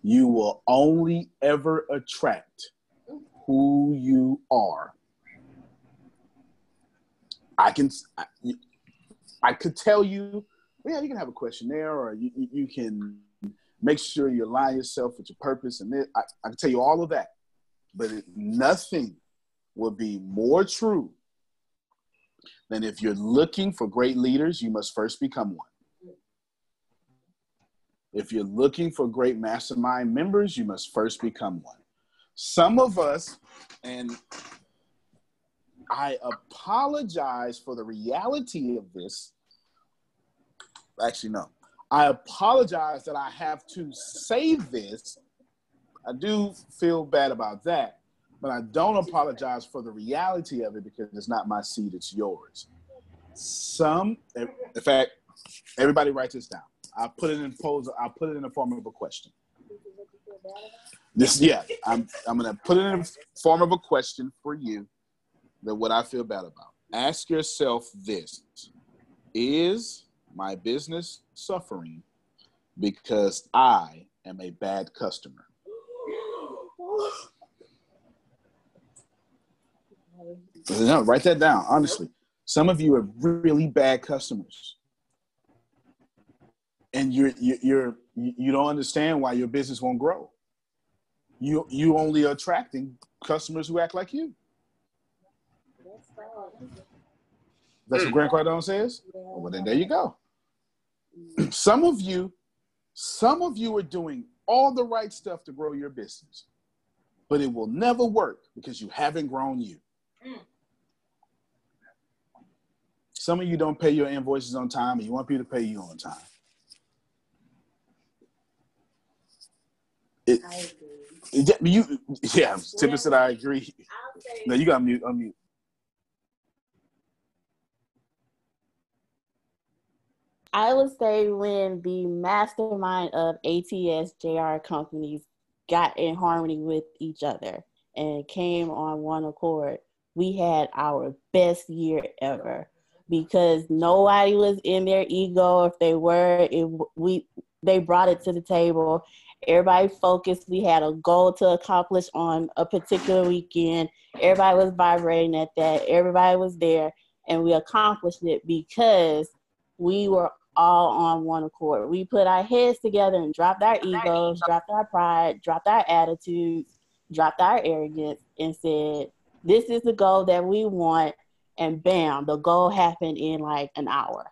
Speaker 1: You will only ever attract who you are. I can I, I could tell you yeah, you can have a questionnaire or you, you can make sure you align yourself with your purpose. And I, I can tell you all of that. But nothing will be more true than if you're looking for great leaders, you must first become one. If you're looking for great mastermind members, you must first become one. Some of us, and I apologize for the reality of this, actually no. I apologize that I have to say this. I do feel bad about that, but I don't apologize for the reality of it because it's not my seed, it's yours. Some, in fact, everybody write this down. I'll put it in pose. I'll put it in the form of a question. This, yeah, I'm, I'm gonna put it in the form of a question for you. That what I feel bad about. Ask yourself this: Is my business suffering because I am a bad customer. No, write that down. Honestly, some of you are really bad customers, and you're you're you don't understand why your business won't grow. You you only attracting customers who act like you. That's what hmm. Grant Cardone says. Well, then there you go. Some of you Some of you are doing all the right stuff to grow your business, but it will never work because you haven't grown you. Mm. Some of you don't pay your invoices on time, and you want people to pay you on time. It, it, you, yeah, Tippin said I agree. No, you got mute. Unmute.
Speaker 11: I would say when the mastermind of ATS JR companies got in harmony with each other and came on one accord, we had our best year ever because nobody was in their ego. If they were, it, we they brought it to the table. Everybody focused. We had a goal to accomplish on a particular weekend. Everybody was vibrating at that. Everybody was there, and we accomplished it because we were all on one accord. We put our heads together and dropped our egos, dropped our pride, dropped our attitudes, dropped our arrogance, and said, This is the goal that we want. And bam, the goal happened in like an hour.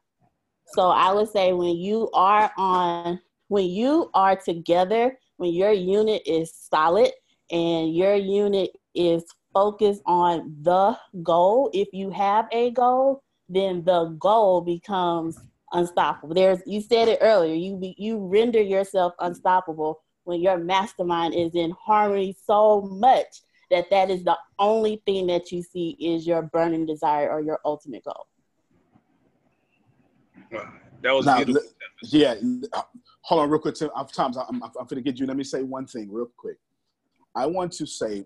Speaker 11: So I would say when you are on, when you are together, when your unit is solid and your unit is focused on the goal, if you have a goal, then the goal becomes unstoppable. There's you said it earlier. You you render yourself unstoppable when your mastermind is in harmony so much that that is the only thing that you see is your burning desire or your ultimate goal.
Speaker 7: That was
Speaker 1: Now,
Speaker 7: beautiful.
Speaker 1: Yeah, uh, hold on real quick. Tim. I'm, Tom, I'm, I'm going to get you. Let me say one thing real quick. I want to say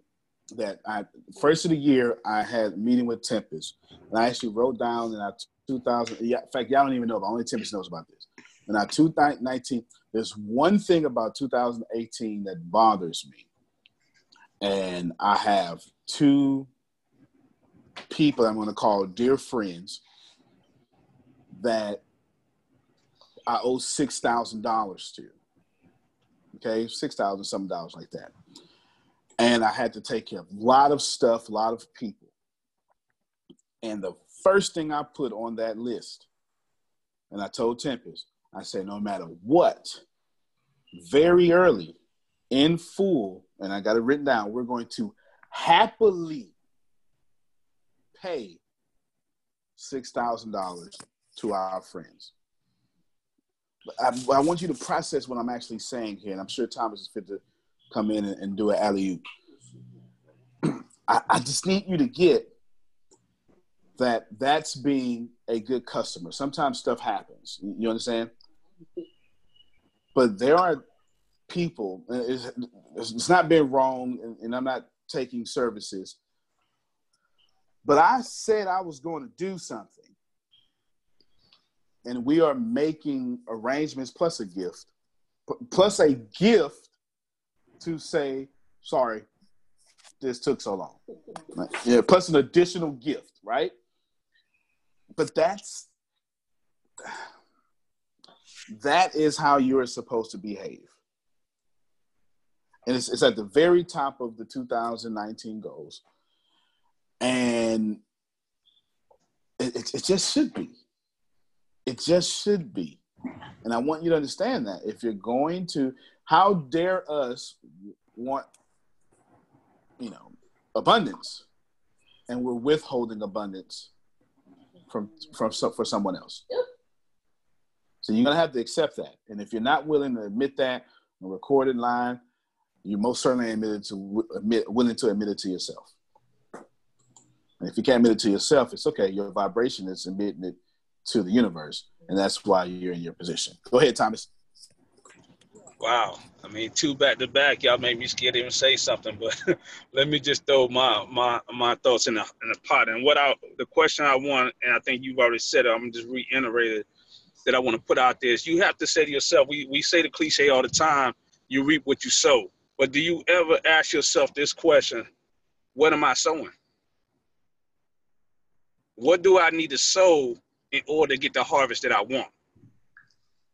Speaker 1: that I first of the year I had a meeting with Tempest, and I actually wrote down in our 2000. Yeah, in fact, y'all don't even know, but only Tempest knows about this. In our 2019, there's one thing about 2018 that bothers me, and I have two people I'm going to call dear friends that I owe six thousand dollars to. Okay, six thousand some dollars like that, and I had to take care of a lot of stuff, a lot of people. And the first thing I put on that list, and I told Tempest, I said, no matter what, very early, in full, and I got it written down, we're going to happily pay six thousand dollars to our friends. I, I want you to process what I'm actually saying here, and I'm sure Thomas is fit to come in and, and do an alley oop. I, I just need you to get that that's being a good customer. Sometimes stuff happens. You understand? But there are people. Uh, it's, it's not been wrong, and, and I'm not taking services. But I said I was going to do something and we are making arrangements plus a gift, plus a gift to say, sorry, this took so long. Yeah, plus an additional gift, right? But that's that is how you're supposed to behave. And it's, it's at the very top of the 2019 goals. And it, it, it just should be. It just should be. And I want you to understand that if you're going to, how dare us want, you know, abundance, and we're withholding abundance from from for someone else. So you're gonna have to accept that. And if you're not willing to admit that on a recorded line, you most certainly admitted to admit, willing to admit it to yourself. And if you can't admit it to yourself, it's okay. Your vibration is admitting it to the universe, and that's why you're in your position. Go ahead, Thomas.
Speaker 7: Wow. I mean, two back to back, y'all made me scared to even say something. But let me just throw my my my thoughts in the in the pot. And what I the question I want, and I think you've already said it. I'm just reiterate it that I want to put out there is you have to say to yourself. We we say the cliche all the time. You reap what you sow. But do you ever ask yourself this question? What am I sowing? What do I need to sow in order to get the harvest that I want?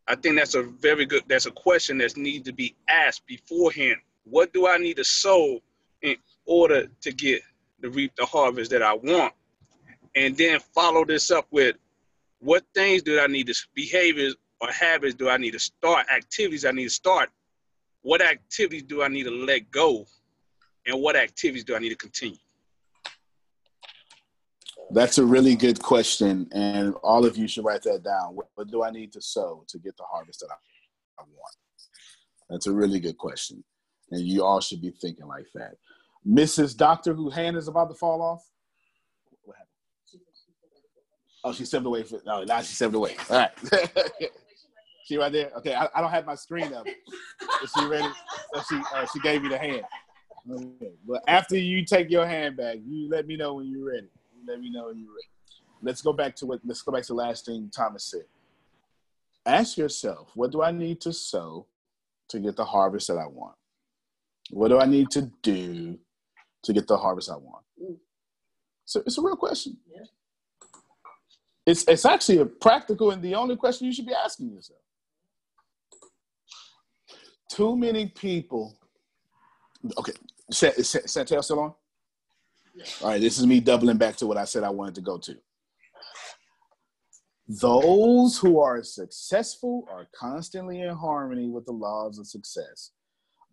Speaker 7: I think that's a very good. That's a question that needs to be asked beforehand. What do I need to sow in order to get to reap the harvest that I want? And then follow this up with what things do I need to behaviors or habits do I need to start? Activities I need to start. What activities do I need to let go? And what activities do I need to continue?
Speaker 1: That's a really good question, and all of you should write that down. What, what do I need to sow to get the harvest that I, I want? That's a really good question, and you all should be thinking like that. Mrs. Doctor, whose hand is about to fall off. What happened? Oh, she stepped away. For, no, now she stepped away. All right. she right there. Okay, I, I, don't have my screen up. Is she ready? So she uh, she gave me the hand. Okay. But after you take your hand back, you let me know when you're ready. Let me know when you're ready. Let's go back to what. Let's go back to the last thing Thomas said. Ask yourself, what do I need to sow to get the harvest that I want? What do I need to do to get the harvest I want? So it's a real question. Yeah. It's it's actually a practical and the only question you should be asking yourself. Too many people. Okay, Santel still on? All right, this is me doubling back to what I said I wanted to go to. Those who are successful are constantly in harmony with the laws of success.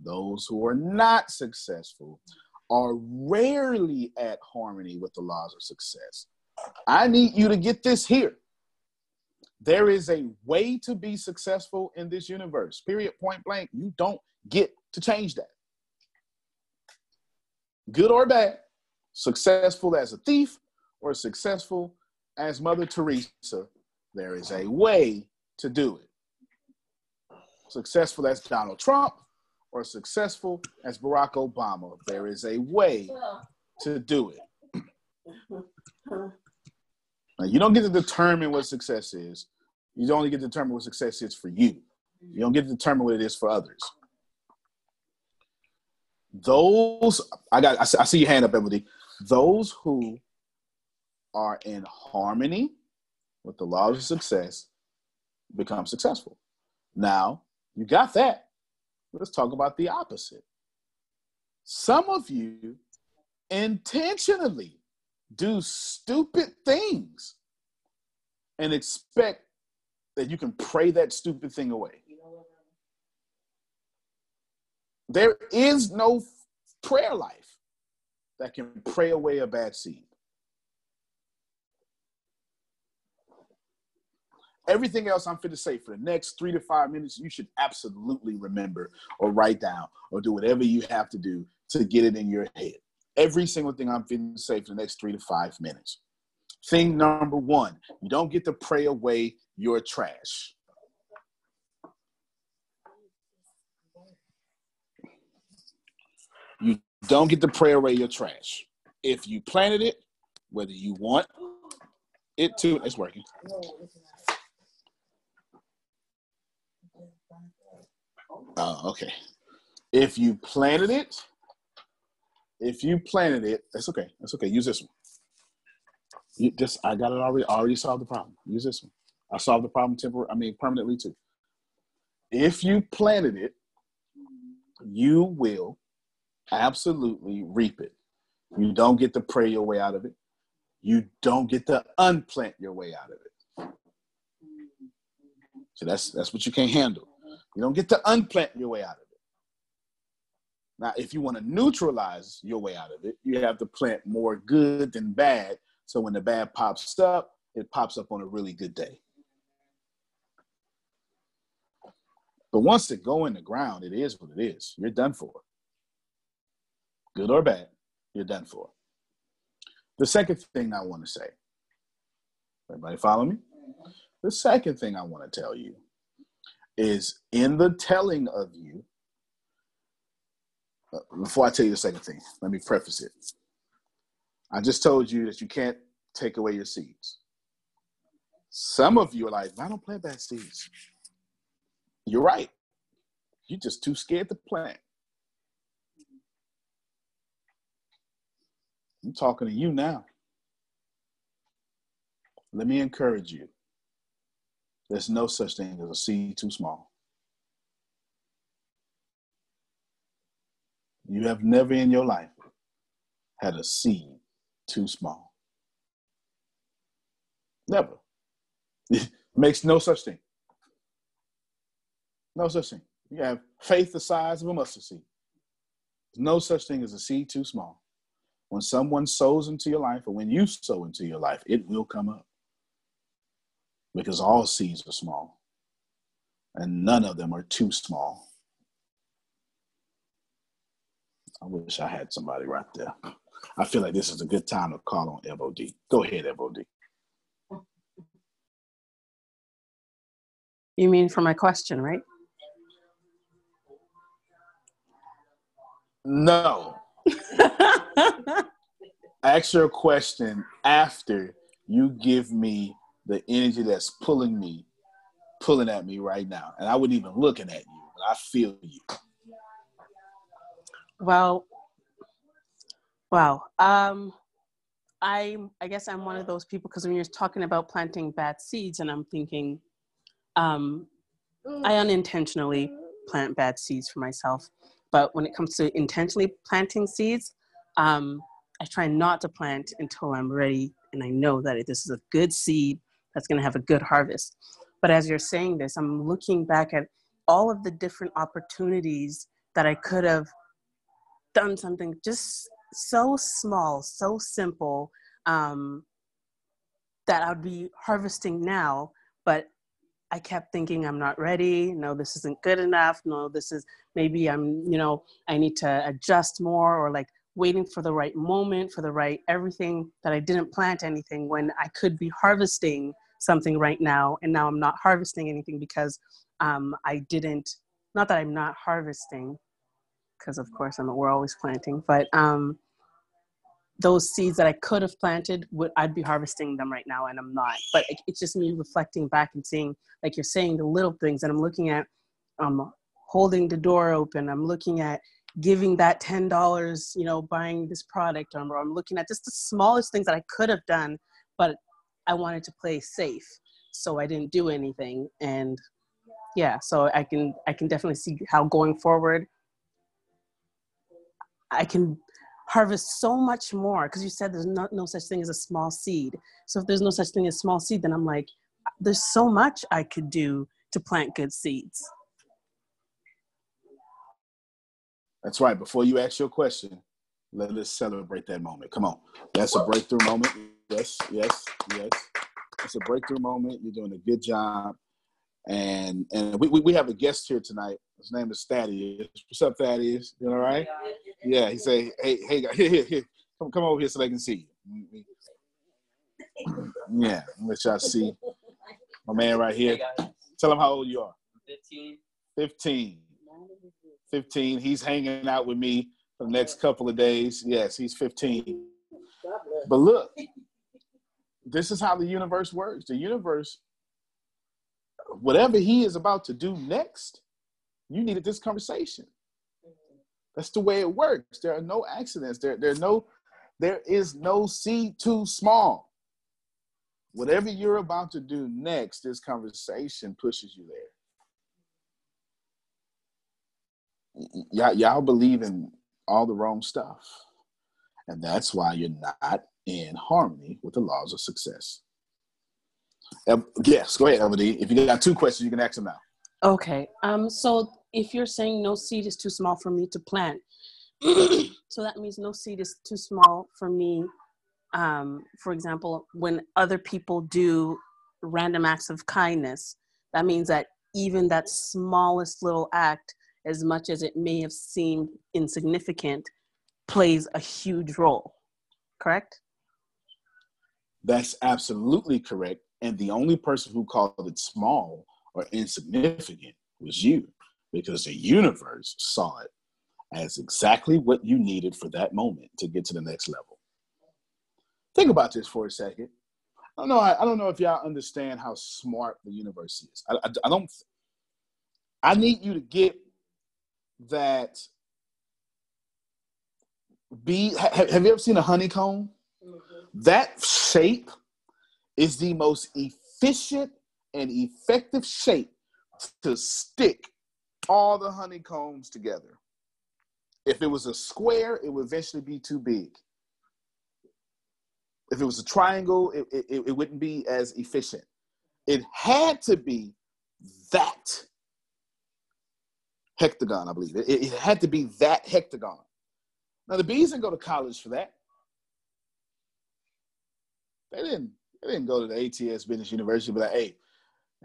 Speaker 1: Those who are not successful are rarely at harmony with the laws of success. I need you to get this here. There is a way to be successful in this universe, period, point blank. You don't get to change that. Good or bad, successful as a thief or successful as Mother Teresa, there is a way to do it. Successful as Donald Trump or successful as Barack Obama, there is a way to do it. Now, you don't get to determine what success is. You only get to determine what success is for you. You don't get to determine what it is for others. Those I got. I see your hand up, Emily those who are in harmony with the laws of success become successful. Now, you got that. Let's talk about the opposite. Some of you intentionally do stupid things and expect that you can pray that stupid thing away. There is no prayer life that can pray away a bad seed. Everything else I'm fit to say for the next three to five minutes, you should absolutely remember or write down or do whatever you have to do to get it in your head. Every single thing I'm fit to say for the next three to five minutes. Thing number one, you don't get to pray away your trash. You don't get to pray away your trash. If you planted it, whether you want it to, it's working. Oh, okay. If you planted it, if you planted it, that's okay. That's okay. Use this one. You just I got it already. I Already solved the problem. Use this one. I solved the problem temporary. I mean permanently too. If you planted it, you will absolutely reap it. You don't get to pray your way out of it. You don't get to unplant your way out of it. So that's that's what you can't handle. You don't get to unplant your way out of it. Now, if you want to neutralize your way out of it, you have to plant more good than bad. So when the bad pops up, it pops up on a really good day. But once it go in the ground, it is what it is. You're done for good or bad, you're done for. The second thing I want to say, everybody follow me? The second thing I want to tell you is in the telling of you, uh, before I tell you the second thing, let me preface it. I just told you that you can't take away your seeds. Some of you are like, I don't plant bad seeds. You're right. You're just too scared to plant. I'm talking to you now. Let me encourage you. There's no such thing as a seed too small. You have never in your life had a seed too small. Never. Makes no such thing. No such thing. You have faith the size of a mustard seed. No such thing as a seed too small. When someone sows into your life, or when you sow into your life, it will come up. Because all seeds are small, and none of them are too small. I wish I had somebody right there. I feel like this is a good time to call on FOD. Go ahead, FOD.
Speaker 4: You mean for my question, right?
Speaker 1: No. Ask your question after you give me the energy that's pulling me, pulling at me right now. And I wasn't even looking at you, but I feel you.
Speaker 4: Well, wow. Um, I I guess I'm one of those people because when you're talking about planting bad seeds, and I'm thinking, um, I unintentionally plant bad seeds for myself. But when it comes to intentionally planting seeds, um, I try not to plant until I'm ready and I know that this is a good seed that's going to have a good harvest. But as you're saying this, I'm looking back at all of the different opportunities that I could have done something just so small, so simple, um, that I'd be harvesting now, but I kept thinking I'm not ready. No, this isn't good enough. No, this is maybe I'm, you know, I need to adjust more or like waiting for the right moment, for the right everything that I didn't plant anything when I could be harvesting something right now. And now I'm not harvesting anything because um, I didn't, not that I'm not harvesting, because of course I'm, we're always planting, but um, those seeds that I could have planted, would I'd be harvesting them right now, and I'm not. But it, it's just me reflecting back and seeing, like you're saying, the little things, and I'm looking at, um, holding the door open. I'm looking at giving that ten dollars, you know, buying this product, or I'm looking at just the smallest things that I could have done, but I wanted to play safe, so I didn't do anything. And yeah, so I can I can definitely see how going forward, I can harvest so much more because you said there's no, no such thing as a small seed so if there's no such thing as small seed then i'm like there's so much i could do to plant good seeds
Speaker 1: That's right. Before you ask your question, let us celebrate that moment. Come on. That's a breakthrough moment. Yes, yes, yes. It's a breakthrough moment. You're doing a good job. And and we, we, we have a guest here tonight. His name is Thaddeus. What's up, Thaddeus? You all right? Yeah, he say, hey, hey, here, here, here. Come, come over here so they can see you. Yeah, let y'all see. My man right here. Tell him how old you are.
Speaker 12: 15.
Speaker 1: 15. 15. He's hanging out with me for the next couple of days. Yes, he's 15. But look, this is how the universe works. The universe, whatever he is about to do next, you needed this conversation. That's the way it works. There are no accidents. There, there no, there is no seed too small. Whatever you're about to do next, this conversation pushes you there. Y- y'all, y'all believe in all the wrong stuff. And that's why you're not in harmony with the laws of success. Ev- yes, go ahead, Evody. If you got two questions, you can ask them now.
Speaker 4: okay um so if you're saying no seed is too small for me to plant so that means no seed is too small for me um, for example when other people do random acts of kindness that means that even that smallest little act as much as it may have seemed insignificant plays a huge role correct
Speaker 1: That's absolutely correct. And the only person who called it small or insignificant was you, because the universe saw it as exactly what you needed for that moment to get to the next level. Think about this for a second. I don't know. I, I don't know if y'all understand how smart the universe is. I, I, I don't. I need you to get that. Be. ha- have you ever seen a honeycomb? Mm-hmm. That shape is the most efficient and effective shape to stick all the honeycombs together. If it was a square, it would eventually be too big. If it was a triangle, it, it, it wouldn't be as efficient. It had to be that hectagon, I believe. It, it had to be that hectagon. Now the bees didn't go to college for that. They didn't. They didn't go to the ATS Business University, but like, hey,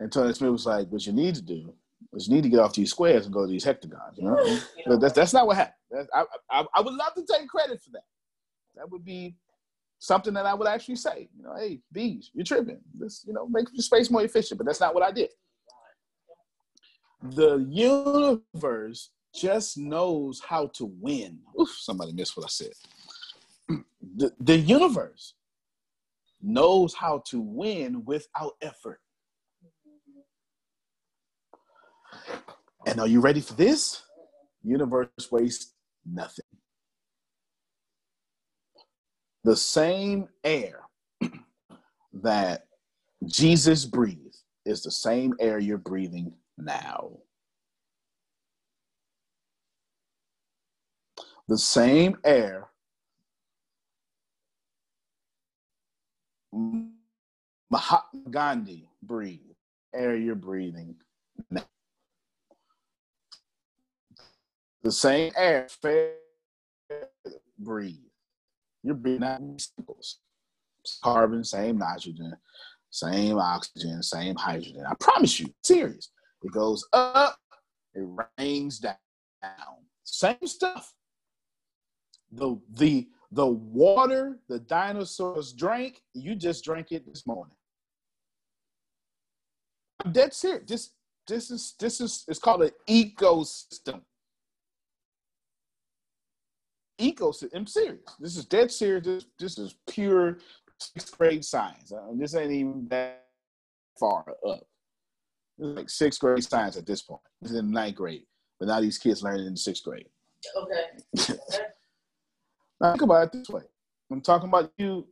Speaker 1: Antonio Smith was like, what you need to do is you need to get off these squares and go to these hectagons. You know, but that's that's not what happened. I, I I would love to take credit for that. That would be something that I would actually say. You know, hey, bees, you're tripping. This, you know, make your space more efficient. But that's not what I did. The universe just knows how to win. Oof, somebody missed what I said. The, the universe knows how to win without effort. And are you ready for this? Universe wastes nothing. The same air that Jesus breathed is the same air you're breathing now. The same air Mahatma Gandhi breathe. air you're breathing now. The same air breathe. You're breathing out. Carbon, same nitrogen, same oxygen, same hydrogen. I promise you, serious. It goes up, it rains down. Same stuff. The the the water the dinosaurs drank, you just drank it this morning. I'm dead serious. This this is this is it's called an ecosystem. Ecosystem. I'm serious. This is dead serious. This, this is pure sixth grade science. I mean, this ain't even that far up. Is like sixth grade science at this point. This is in ninth grade, but now these kids learning in sixth grade.
Speaker 6: Okay.
Speaker 1: Now think about it this way. I'm talking about you.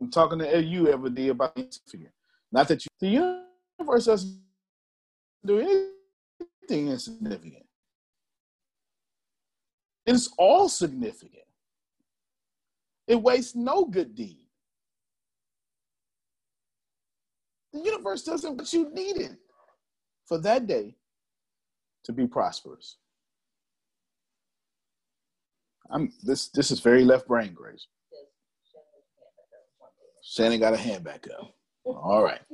Speaker 1: I'm talking to you every day about figure. Not that you, the universe doesn't do anything insignificant. It's all significant. It wastes no good deed. The universe doesn't what you needed for that day to be prosperous. I'm this this is very left brain, Grace. Shannon got a hand back up. All right.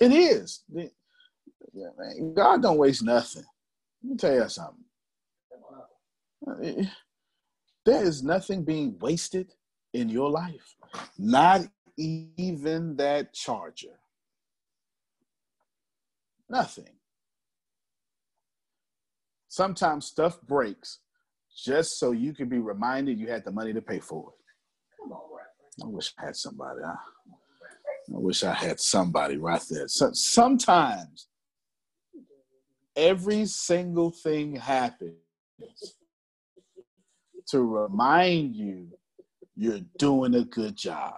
Speaker 1: It is. Yeah, man. God don't waste nothing. Let me tell you something. There is nothing being wasted in your life. Not even that charger. Nothing. Sometimes stuff breaks just so you can be reminded you had the money to pay for it. I wish I had somebody. I, I wish I had somebody right there. So, sometimes every single thing happens to remind you you're doing a good job.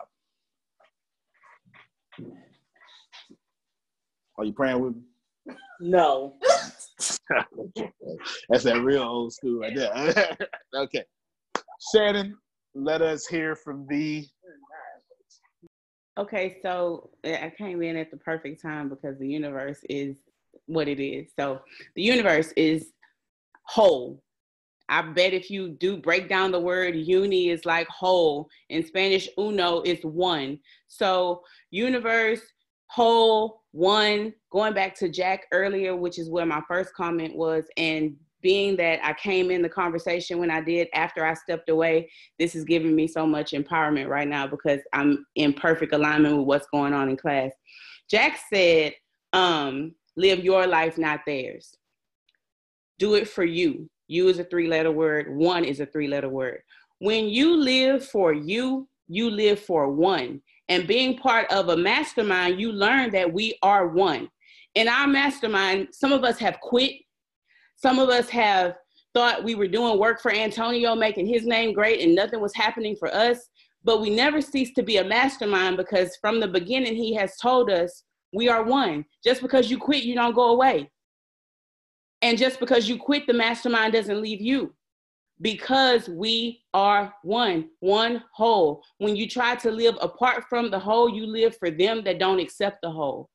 Speaker 1: Are you praying with me?
Speaker 6: No.
Speaker 1: That's that real old school right there. okay. Shannon, let us hear from thee.
Speaker 9: Okay, so I came in at the perfect time because the universe is what it is. So the universe is whole. I bet if you do break down the word uni is like whole. In Spanish, uno is one. So universe, whole, one, going back to Jack earlier, which is where my first comment was, and being that I came in the conversation when I did after I stepped away, this is giving me so much empowerment right now because I'm in perfect alignment with what's going on in class. Jack said, um, live your life, not theirs. Do it for you. You is a three letter word, one is a three letter word. When you live for you, you live for one. And being part of a mastermind, you learn that we are one. In our mastermind, some of us have quit. Some of us have thought we were doing work for Antonio, making his name great, and nothing was happening for us. But we never cease to be a mastermind because from the beginning, he has told us we are one. Just because you quit, you don't go away. And just because you quit, the mastermind doesn't leave you because we are one, one whole. When you try to live apart from the whole, you live for them that don't accept the whole.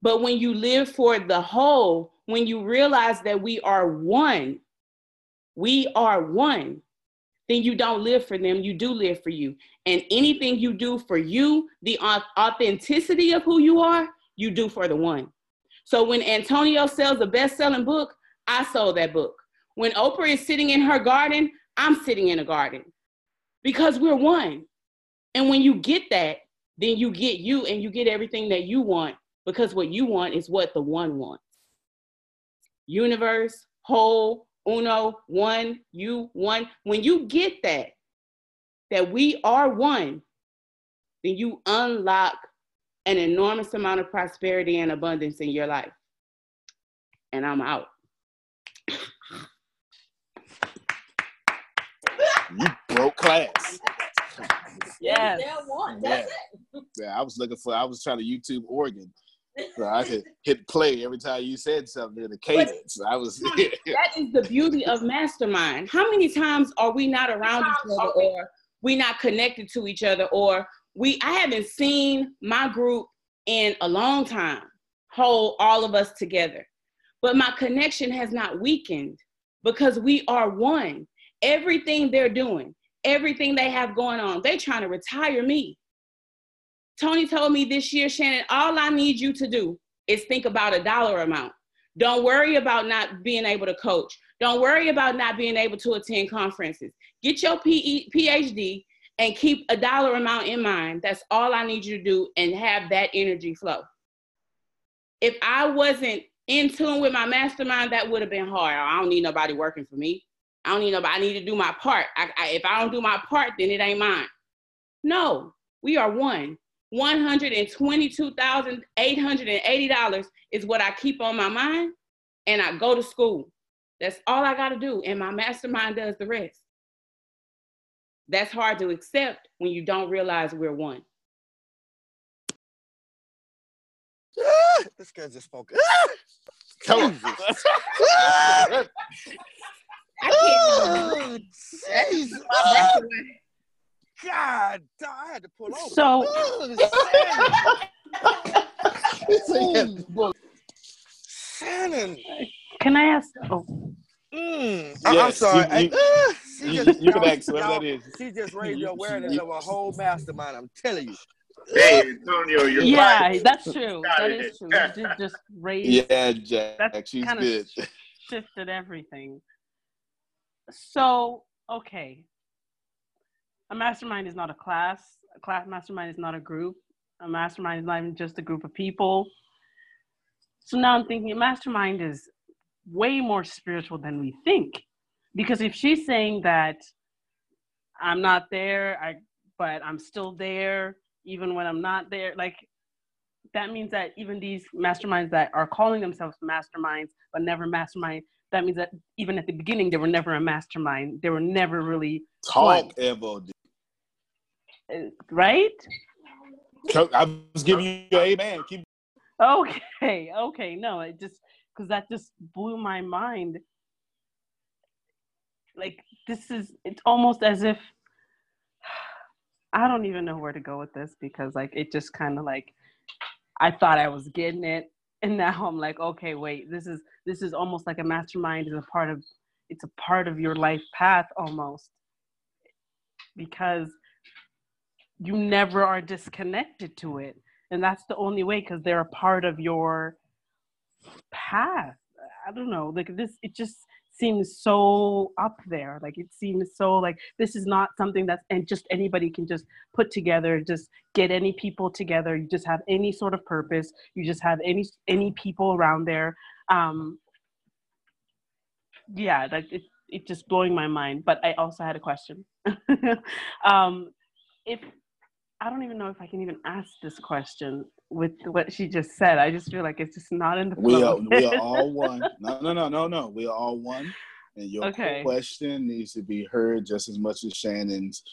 Speaker 9: But when you live for the whole, when you realize that we are one, we are one, then you don't live for them, you do live for you. And anything you do for you, the authenticity of who you are, you do for the one. So when Antonio sells a best selling book, I sold that book. When Oprah is sitting in her garden, I'm sitting in a garden because we're one. And when you get that, then you get you and you get everything that you want because what you want is what the one wants. Universe, whole, uno, one, you, one. When you get that, that we are one, then you unlock an enormous amount of prosperity and abundance in your life. And I'm out.
Speaker 1: You broke class.
Speaker 10: Yes.
Speaker 1: Yeah. yeah, I was looking for. I was trying to YouTube organ. so I could hit play every time you said something in the cadence. I was.
Speaker 9: that is the beauty of mastermind. How many times are we not around each other, or we not connected to each other, or we? I haven't seen my group in a long time hold all of us together, but my connection has not weakened because we are one. Everything they're doing, everything they have going on, they trying to retire me. Tony told me this year, Shannon, all I need you to do is think about a dollar amount. Don't worry about not being able to coach. Don't worry about not being able to attend conferences. Get your PhD and keep a dollar amount in mind. That's all I need you to do and have that energy flow. If I wasn't in tune with my mastermind, that would have been hard. I don't need nobody working for me. I don't need nobody. I need to do my part. I, I, if I don't do my part, then it ain't mine. No, we are one. $122,880 is what I keep on my mind, and I go to school. That's all I got to do, and my mastermind does the rest. That's hard to accept when you don't realize we're one.
Speaker 12: Ah, this guy just spoke. Ah, ah.
Speaker 1: Come on.
Speaker 12: Oh, Jesus. Oh, God, I had to pull over.
Speaker 4: So-
Speaker 12: Oh, Shannon.
Speaker 4: Can I ask? Oh,
Speaker 12: Mm, I- I'm sorry.
Speaker 1: you- you-
Speaker 12: I- she
Speaker 1: you-
Speaker 12: just-
Speaker 1: you can ask whoever that.
Speaker 12: She just raised the awareness of a whole mastermind. I'm telling you.
Speaker 8: Hey, Antonio, you're
Speaker 4: yeah,
Speaker 8: right.
Speaker 4: that's true.
Speaker 8: Got
Speaker 4: That
Speaker 8: it.
Speaker 4: is true. You did just raise.
Speaker 1: yeah, Jack,
Speaker 4: That
Speaker 1: she's
Speaker 4: kind
Speaker 1: good.
Speaker 4: of shifted everything. So, okay. A mastermind is not a class. A class mastermind is not a group. A mastermind is not even just a group of people. So now I'm thinking a mastermind is way more spiritual than we think. Because if she's saying that I'm not there, I but I'm still there even when I'm not there, like that means that even these masterminds that are calling themselves masterminds but never mastermind, that means that even at the beginning they were never a mastermind. They were never really one,
Speaker 1: Talk, Evo.
Speaker 4: uh, right?
Speaker 1: I was giving you your amen. Keep
Speaker 4: Okay, okay, no, it just because that just blew my mind. Like this is it's almost as if I don't even know where to go with this because like it just kind of like I thought I was getting it and now I'm like okay wait this is this is almost like a mastermind is a part of it's a part of your life path almost. Because you never are disconnected to it. And that's the only way because they're a part of your path. I don't know like this it just seems so up there like it seems so like this is not something that's and just anybody can just put together just get any people together you just have any sort of purpose you just have any any people around there. Um yeah like it, it's just blowing my mind but i also had a question. Um if I don't even know if I can even ask this question with what she just said. I just feel like it's just not in the flow.
Speaker 1: We are we are all one. No, no, no, no, no. We are all one. And your
Speaker 4: Okay.
Speaker 1: question needs to be heard just as much as Shannon's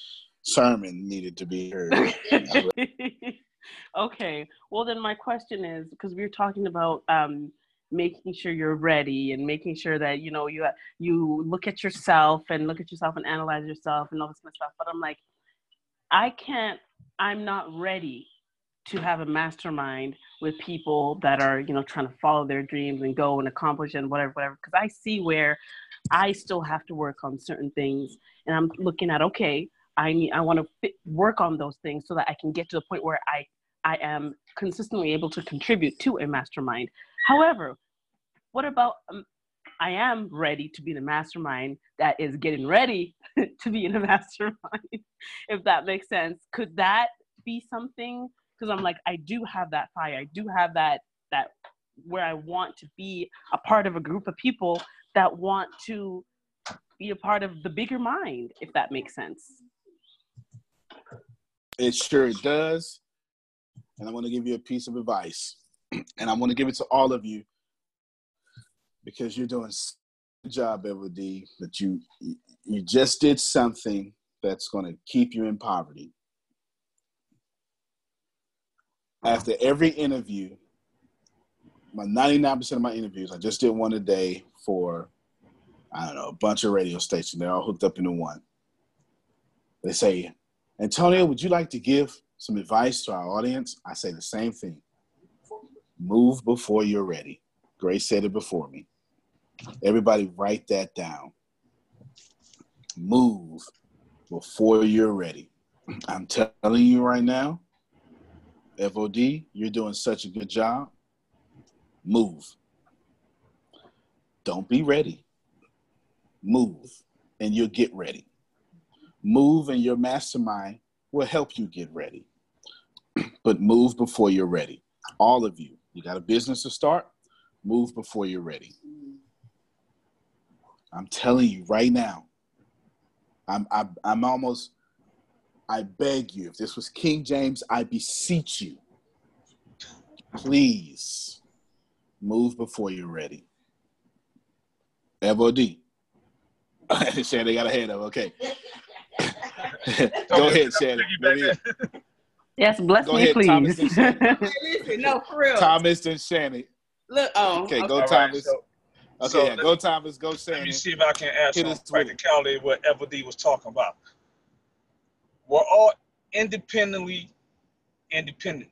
Speaker 1: sermon needed to be heard.
Speaker 4: okay. Well, then my question is because we were talking about um, making sure you're ready and making sure that you know you you look at yourself and look at yourself and analyze yourself and all this kind of stuff. But I'm like, I can't. I'm not ready to have a mastermind with people that are you know trying to follow their dreams and go and accomplish and whatever whatever. Because i see where i still have to work on certain things and i'm looking at okay i need i want to work on those things so that i can get to the point where i i am consistently able to contribute to a mastermind. However what about um, i am ready to be the mastermind that is getting ready to be in a mastermind if that makes sense could that be something because I'm like, I do have that fire. I do have that that where I want to be a part of a group of people that want to be a part of the bigger mind, if that makes sense.
Speaker 1: It sure does. And I want to give you a piece of advice. And I want to give it to all of you because you're doing a good job, Everdy, that you you just did something that's going to keep you in poverty after every interview, my 99% of my interviews, I just did one a day for, I don't know, a bunch of radio stations. They're all hooked up into one. They say, Antonio, would you like to give some advice to our audience? I say the same thing. Move before you're ready. Grace said it before me. Everybody write that down. Move before you're ready. I'm telling you right now, FOD, you're doing such a good job. Move. Don't be ready. Move and you'll get ready. Move and your mastermind will help you get ready. but move before you're ready. All of you. You got a business to start? Move before you're ready. I'm telling you right now. I'm I, am i am almost I beg you, if this was King James, I beseech you, please move before you're ready. FOD. Shannon got a hand up. Okay. Go ahead, Shannon.
Speaker 4: Yes, bless
Speaker 1: Go
Speaker 4: me,
Speaker 1: ahead,
Speaker 4: please.
Speaker 1: Thomas and Shannon.
Speaker 9: Listen, no, for real.
Speaker 1: Thomas and Shannon.
Speaker 9: Look, oh,
Speaker 1: Okay,
Speaker 9: okay.
Speaker 1: go
Speaker 7: All right,
Speaker 1: Thomas.
Speaker 7: so-
Speaker 1: okay,
Speaker 7: so
Speaker 1: yeah, go Thomas, go
Speaker 7: Let me see if I can add
Speaker 1: Hit
Speaker 7: some
Speaker 1: us with it.
Speaker 7: practicality what FOD was talking about. We're all independently independent.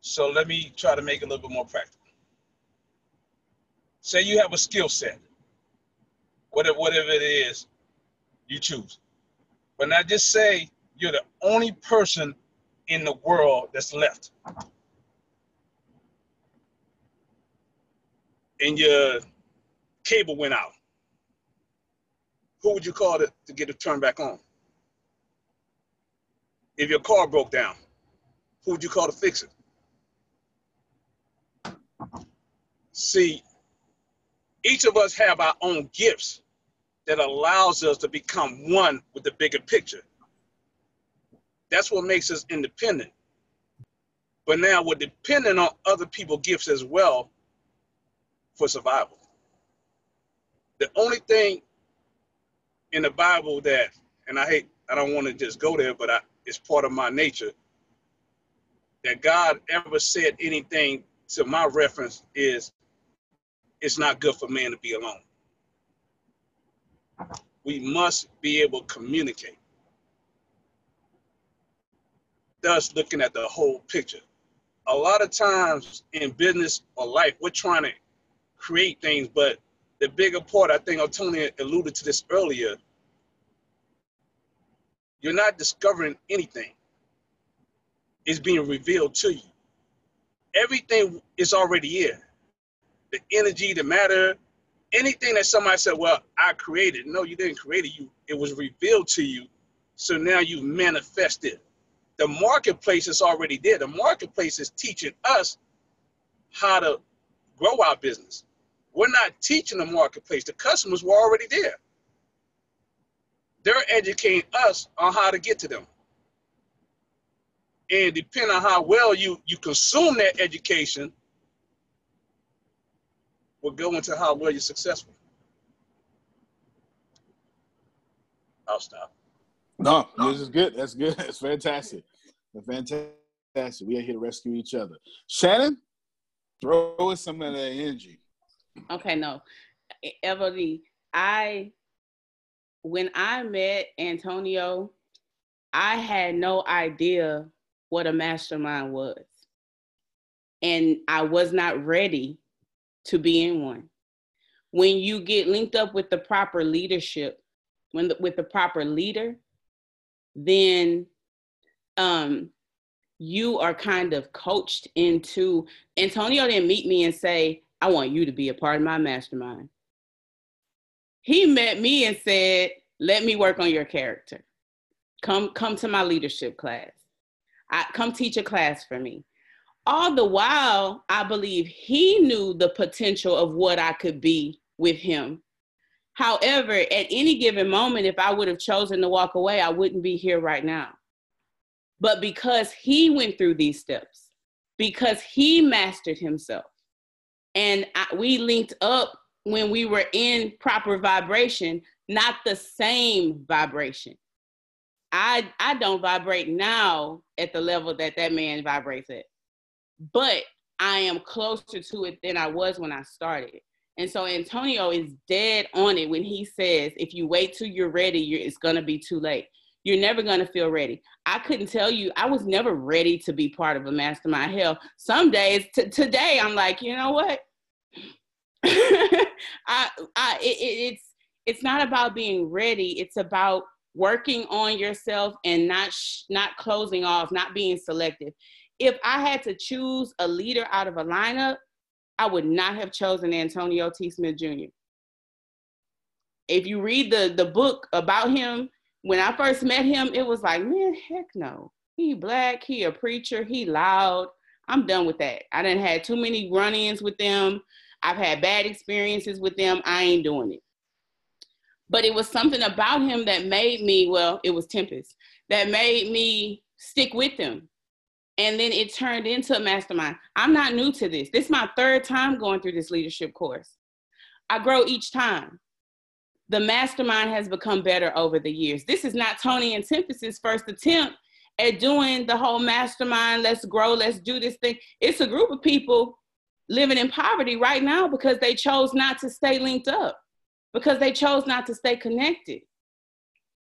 Speaker 7: So let me try to make it a little bit more practical. Say you have a skill set, whatever, whatever it is you choose. But now just say you're the only person in the world that's left. And your cable went out. Who would you call to, to get it turned back on? If your car broke down, who would you call to fix it? See, each of us have our own gifts that allows us to become one with the bigger picture. That's what makes us independent. But now we're dependent on other people's gifts as well for survival. The only thing in the Bible that, and I hate, I don't want to just go there, but I, it's part of my nature, that God ever said anything to my reference is it's not good for man to be alone. We must be able to communicate. Thus, looking at the whole picture. A lot of times in business or life, we're trying to create things, but the bigger part, I think Antonio alluded to this earlier, you're not discovering anything. It's being revealed to you. Everything is already here. The energy, the matter, anything that somebody said, well, I created. No, you didn't create it. You it was revealed to you. So now you've manifested. The marketplace is already there. The marketplace is teaching us how to grow our business. We're not teaching the marketplace. The customers were already there. They're educating us on how to get to them. And depending on how well you, you consume that education, will go into how well you're successful. I'll stop.
Speaker 1: No, this is good. That's good. That's fantastic. Fantastic. We are here to rescue each other. Shannon, throw us some of that energy.
Speaker 9: Okay, no. Everly, I when I met Antonio, I had no idea what a mastermind was. And I was not ready to be in one. When you get linked up with the proper leadership, when the, with the proper leader, then um, you are kind of coached into. Antonio didn't meet me and say, "I want you to be a part of my mastermind." He met me and said, "Let me work on your character. Come, come to my leadership class. I come teach a class for me." All the while, I believe he knew the potential of what I could be with him. However, at any given moment, if I would have chosen to walk away, I wouldn't be here right now. But because he went through these steps, because he mastered himself, and I, we linked up when we were in proper vibration, not the same vibration. I I don't vibrate now at the level that that man vibrates at, but I am closer to it than I was when I started. And so Antonio is dead on it when he says, if you wait till you're ready, you're, it's gonna be too late. You're never gonna feel ready. I couldn't tell you, I was never ready to be part of a mastermind. Hell, some days, t- today, I'm like, you know what? I, I, it, it's, it's not about being ready. It's about working on yourself and not, sh- not closing off, not being selective. If I had to choose a leader out of a lineup, I would not have chosen Antonio T. Smith Jr. If you read the, the book about him, when I first met him, it was like, man, heck no. He black, he a preacher, he loud. I'm done with that. I didn't had too many run-ins with them. I've had bad experiences with them. I ain't doing it. But it was something about him that made me, well, it was Tempest, that made me stick with them. and then it turned into a mastermind. I'm not new to this. This is my third time going through this leadership course. I grow each time. The mastermind has become better over the years. This is not Tony and Tempest's first attempt at doing the whole mastermind. Let's grow. Let's do this thing. It's a group of people living in poverty right now because they chose not to stay linked up, because they chose not to stay connected.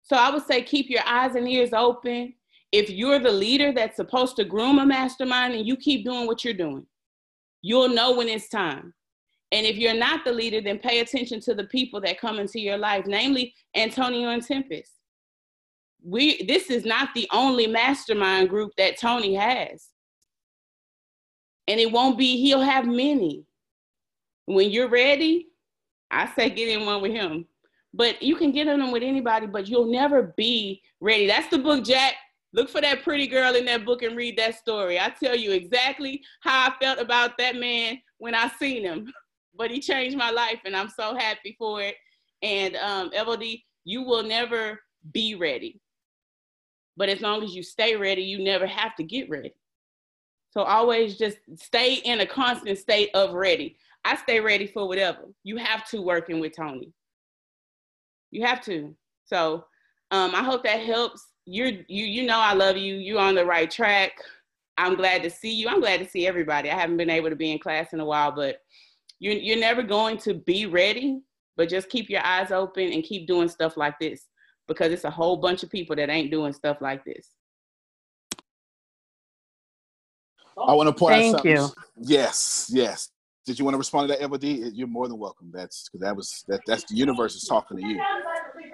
Speaker 9: So I would say keep your eyes and ears open if you're the leader that's supposed to groom a mastermind and you keep doing what you're doing, you'll know when it's time. And if you're not the leader, then pay attention to the people that come into your life, namely Antonio and Tempest. We this is not the only mastermind group that Tony has. And it won't be, he'll have many. When you're ready, I say get in one with him. But you can get in them with anybody, but you'll never be ready. That's the book, Jack. Look for that pretty girl in that book and read that story. I tell you exactly how I felt about that man when I seen him. But he changed my life and I'm so happy for it. And um, you will never be ready. But as long as you stay ready, you never have to get ready. So always just stay in a constant state of ready. I stay ready for whatever. You have to working with Tony. You have to. So um, I hope that helps you're you you know I love you. You're on the right track. I'm glad to see you. I'm glad to see everybody. I haven't been able to be in class in a while, but you're you're never going to be ready. But just keep your eyes open and keep doing stuff like this because it's a whole bunch of people that ain't doing stuff like this.
Speaker 1: I want to point
Speaker 4: Thank
Speaker 1: out something.
Speaker 4: you.
Speaker 1: Yes, yes. Did you want to respond to that, Eva D? You're more than welcome. That's because that was that. That's the universe is talking to you.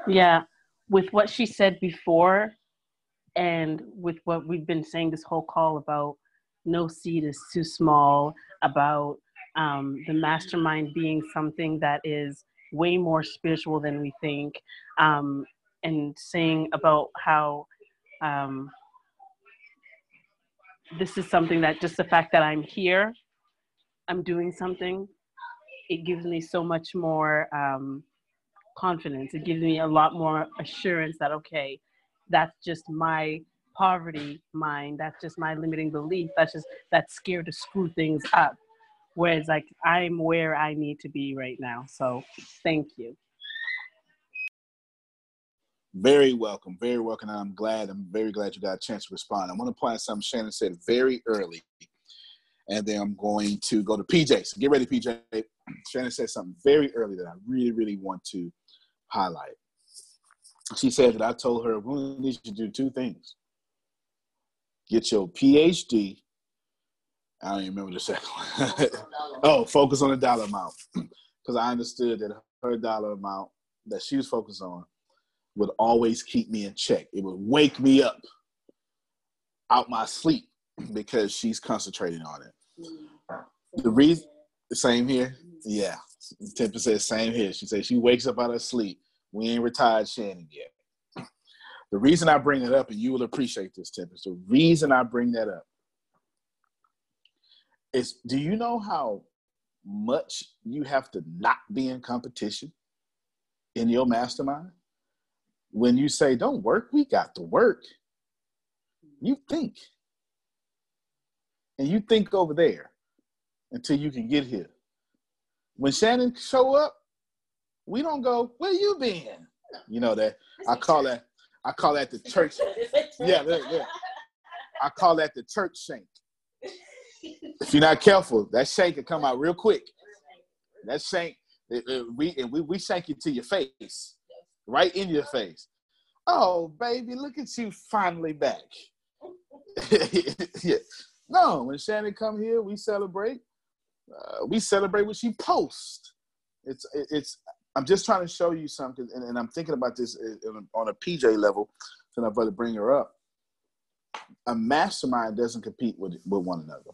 Speaker 4: Yeah, with what she said before, and with what we've been saying this whole call about no seed is too small, about um, the mastermind being something that is way more spiritual than we think, um, and saying about how um, this is something that just the fact that I'm here, I'm doing something, it gives me so much more um, confidence. It gives me a lot more assurance that, okay, that's just my poverty mind. That's just my limiting belief. That's just that's scared to screw things up. Whereas, like, I'm where I need to be right now. So, thank you.
Speaker 1: Very welcome, very welcome. I'm glad. I'm very glad you got a chance to respond. I want to point something Shannon said very early, and then I'm going to go to PJ. So get ready, PJ. Shannon said something very early that I really, really want to highlight. She said that I told her we need you to do two things. get your PhD. I don't even remember the second one. oh, focus on the dollar amount. Because I understood that her dollar amount that she was focused on would always keep me in check. It would wake me up out my sleep because she's concentrating on it. The reason, same here, yeah. Tempest says same here. She says she wakes up out of sleep. We ain't retired Shannon yet. The reason I bring it up, and you will appreciate this, Tempest. The reason I bring that up is, do you know how much you have to not be in competition in your mastermind? When you say, "Don't work," we got to work. You think, and you think over there until you can get here. When Shannon show up, we don't go, where you been? You know that I call that I call that the church. Yeah, yeah, yeah. I call that the church shank. If you're not careful, that shank can come out real quick. That shank, it, it, we and we we shank it to your face, right in your face. Oh, baby, look at you finally back. yeah. No, when Shannon come here, we celebrate. Uh, we celebrate what she posts. It's it's. I'm just trying to show you something, and, and I'm thinking about this on a PJ level. So I'm about to bring her up. A mastermind doesn't compete with with one another.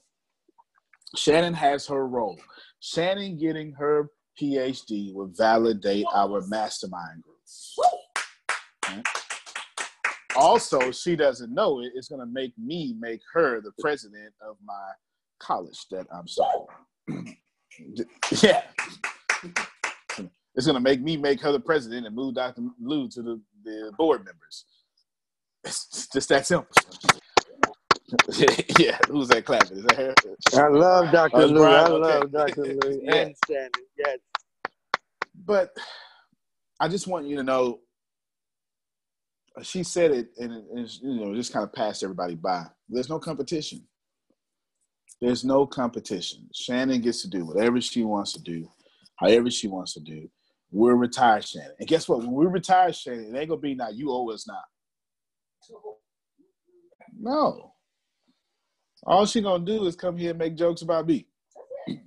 Speaker 1: Shannon has her role. Shannon getting her PhD will validate our mastermind group. Okay? Also, she doesn't know it. It's going to make me make her the president of my college that I'm starting. yeah. It's going to make me make her the president and move Dr. Lou to the, the board members. It's just that simple. yeah, who's that clapping? Is that her?
Speaker 12: I love Dr.
Speaker 1: Oh,
Speaker 12: Lou. I
Speaker 1: Brian? Okay.
Speaker 12: love Dr. Lou
Speaker 1: Yeah.
Speaker 12: and Shannon. Yes.
Speaker 1: But I just want you to know. She said it, and it, it's, you know, just kind of passed everybody by. There's no competition. There's no competition. Shannon gets to do whatever she wants to do, however she wants to do. We're retired, Shannon. And guess what? When we retire, Shannon, it ain't gonna be now. You oh, owe us now. No. All she gonna do is come here and make jokes about me.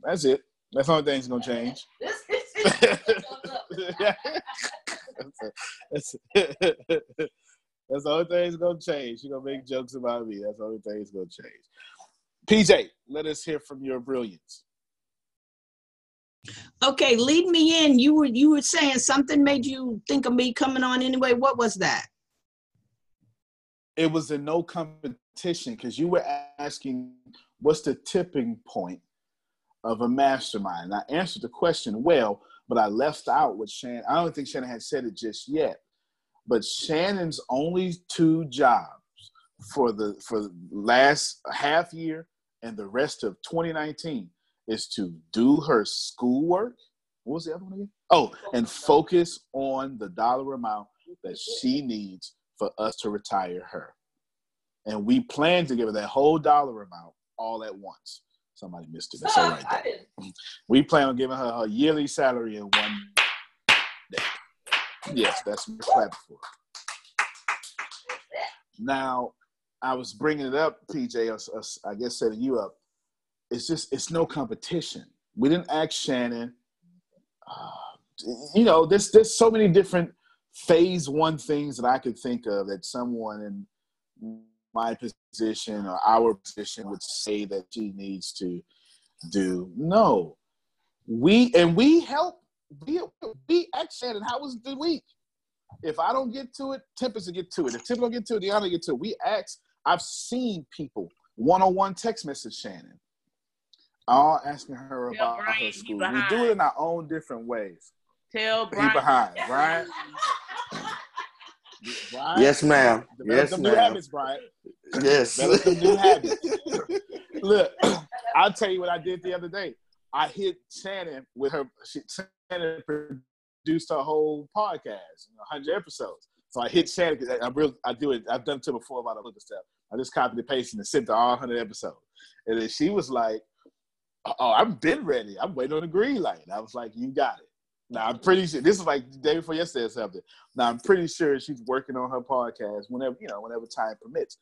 Speaker 1: That's it. That's the only thing that's gonna change. that's, that's the only thing that's gonna change. She's gonna make jokes about me. That's the only thing that's gonna change. PJ, let us hear from your brilliance.
Speaker 10: Okay, lead me in. You were you were saying something made you think of me coming on anyway. What was that?
Speaker 1: It was a no competition because you were asking what's the tipping point of a mastermind. And I answered the question well, but I left out what Shannon. I don't think Shannon had said it just yet. But Shannon's only two jobs for the for the last half year and the rest of 2019 is to do her schoolwork. What was the other one again? Oh, and focus on the dollar amount that she needs for us to retire her. And we plan to give her that whole dollar amount all at once. Somebody missed it. That's all right. though. We plan on giving her her yearly salary in one day. Yes, that's what we're clapping for. Now, I was bringing it up, PJ. I I guess setting you up. It's just it's no competition. We didn't ask Shannon. Uh, you know, there's there's so many different phase one things that I could think of that someone in my position or our position would say that she needs to do. No, we and we help. We we ask Shannon, how was the week? If I don't get to it, Tempest will get to it. If Tempest don't get to it, Deanna get to it. We ask. I've seen people one-on-one text message Shannon, all asking her about
Speaker 9: Brian
Speaker 1: her school. We do it in our own different ways.
Speaker 9: Tell
Speaker 1: He behind, Brian. Brian?
Speaker 12: Yes, ma'am. Yes,
Speaker 1: new
Speaker 12: ma'am.
Speaker 1: habits, Brian.
Speaker 12: Yes.
Speaker 1: Some new habits. Look, I'll tell you what I did the other day. I hit Shannon with her. She, Shannon produced her whole podcast, you know, 100 episodes. So I hit Shannon. 'cause I, I'm real. I do it. I've done it before about a little stuff. I just copied and pasted and sent to all 100 episodes. And then she was like, "Oh, I've been ready. I'm waiting on the green light." And I was like, "You got it." Now I'm pretty sure this is like the day before yesterday or something. Now I'm pretty sure she's working on her podcast whenever you know, whenever time permits.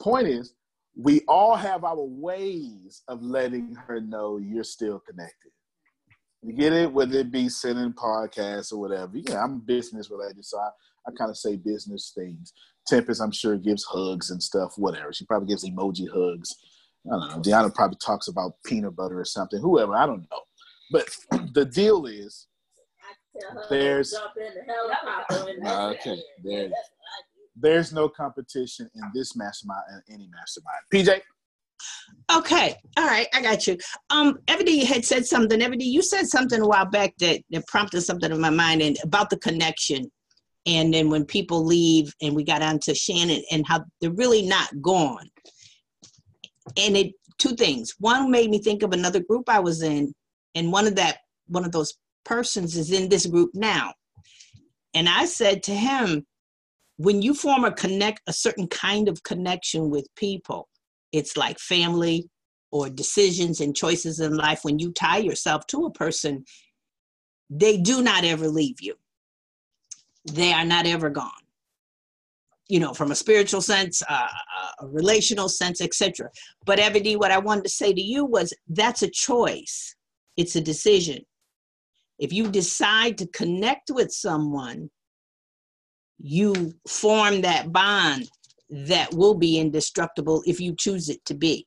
Speaker 1: Point is, we all have our ways of letting her know you're still connected. You get it? Whether it be sending podcasts or whatever. Yeah, I'm business related, so I, I kind of say business things. Tempest, I'm sure, gives hugs and stuff, whatever. She probably gives emoji hugs. I don't know. Deanna probably talks about peanut butter or something, whoever, I don't know. But the deal is there's okay, there, there's no competition in this mastermind and any mastermind. PJ,
Speaker 10: Okay, all right, I got you. Um, Evody had said something. Evody, you said something a while back that, that prompted something in my mind and about the connection. And then when people leave, and we got on to Shannon and how they're really not gone. And it two things. One made me think of another group I was in, and one of that one of those persons is in this group now. And I said to him, when you form a connect a certain kind of connection with people, it's like family or decisions and choices in life. When you tie yourself to a person they do not ever leave you. They are not ever gone. You know from a spiritual sense uh, a relational sense etc but Evody, what i wanted to say to you was that's a choice. It's a decision if you decide to connect with someone you form that bond that will be indestructible if you choose it to be.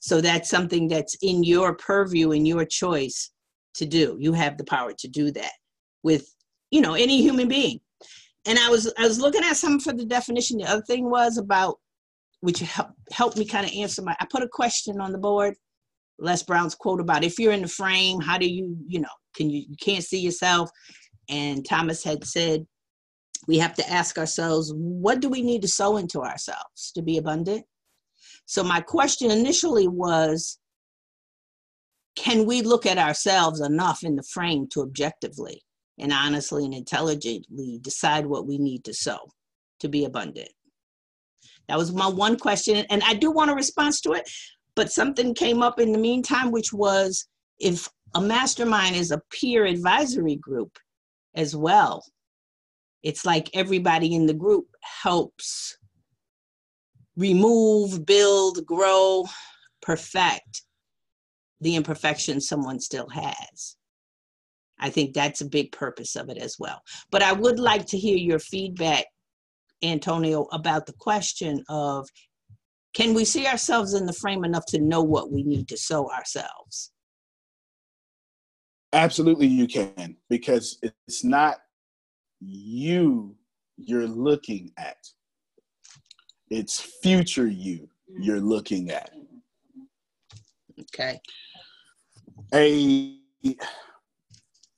Speaker 10: So that's something that's in your purview and your choice to do. You have the power to do that with, you know, any human being. And I was I was looking at some for the definition. The other thing was about which helped helped me kind of answer my I put a question on the board. Les Brown's quote about if you're in the frame, how do you, you know, can you you can't see yourself? And Thomas had said we have to ask ourselves what do we need to sow into ourselves to be abundant? So, my question initially was can we look at ourselves enough in the frame to objectively and honestly and intelligently decide what we need to sow to be abundant? That was my one question. And I do want a response to it, but something came up in the meantime, which was if a mastermind is a peer advisory group as well, it's like everybody in the group helps remove, build, grow, perfect the imperfection someone still has. I think that's a big purpose of it as well. But I would like to hear your feedback, Antonio, about the question of can we see ourselves in the frame enough to know what we need to sow ourselves?
Speaker 1: Absolutely, you can, because it's not you you're looking at. It's future you you're looking at.
Speaker 10: Okay.
Speaker 1: A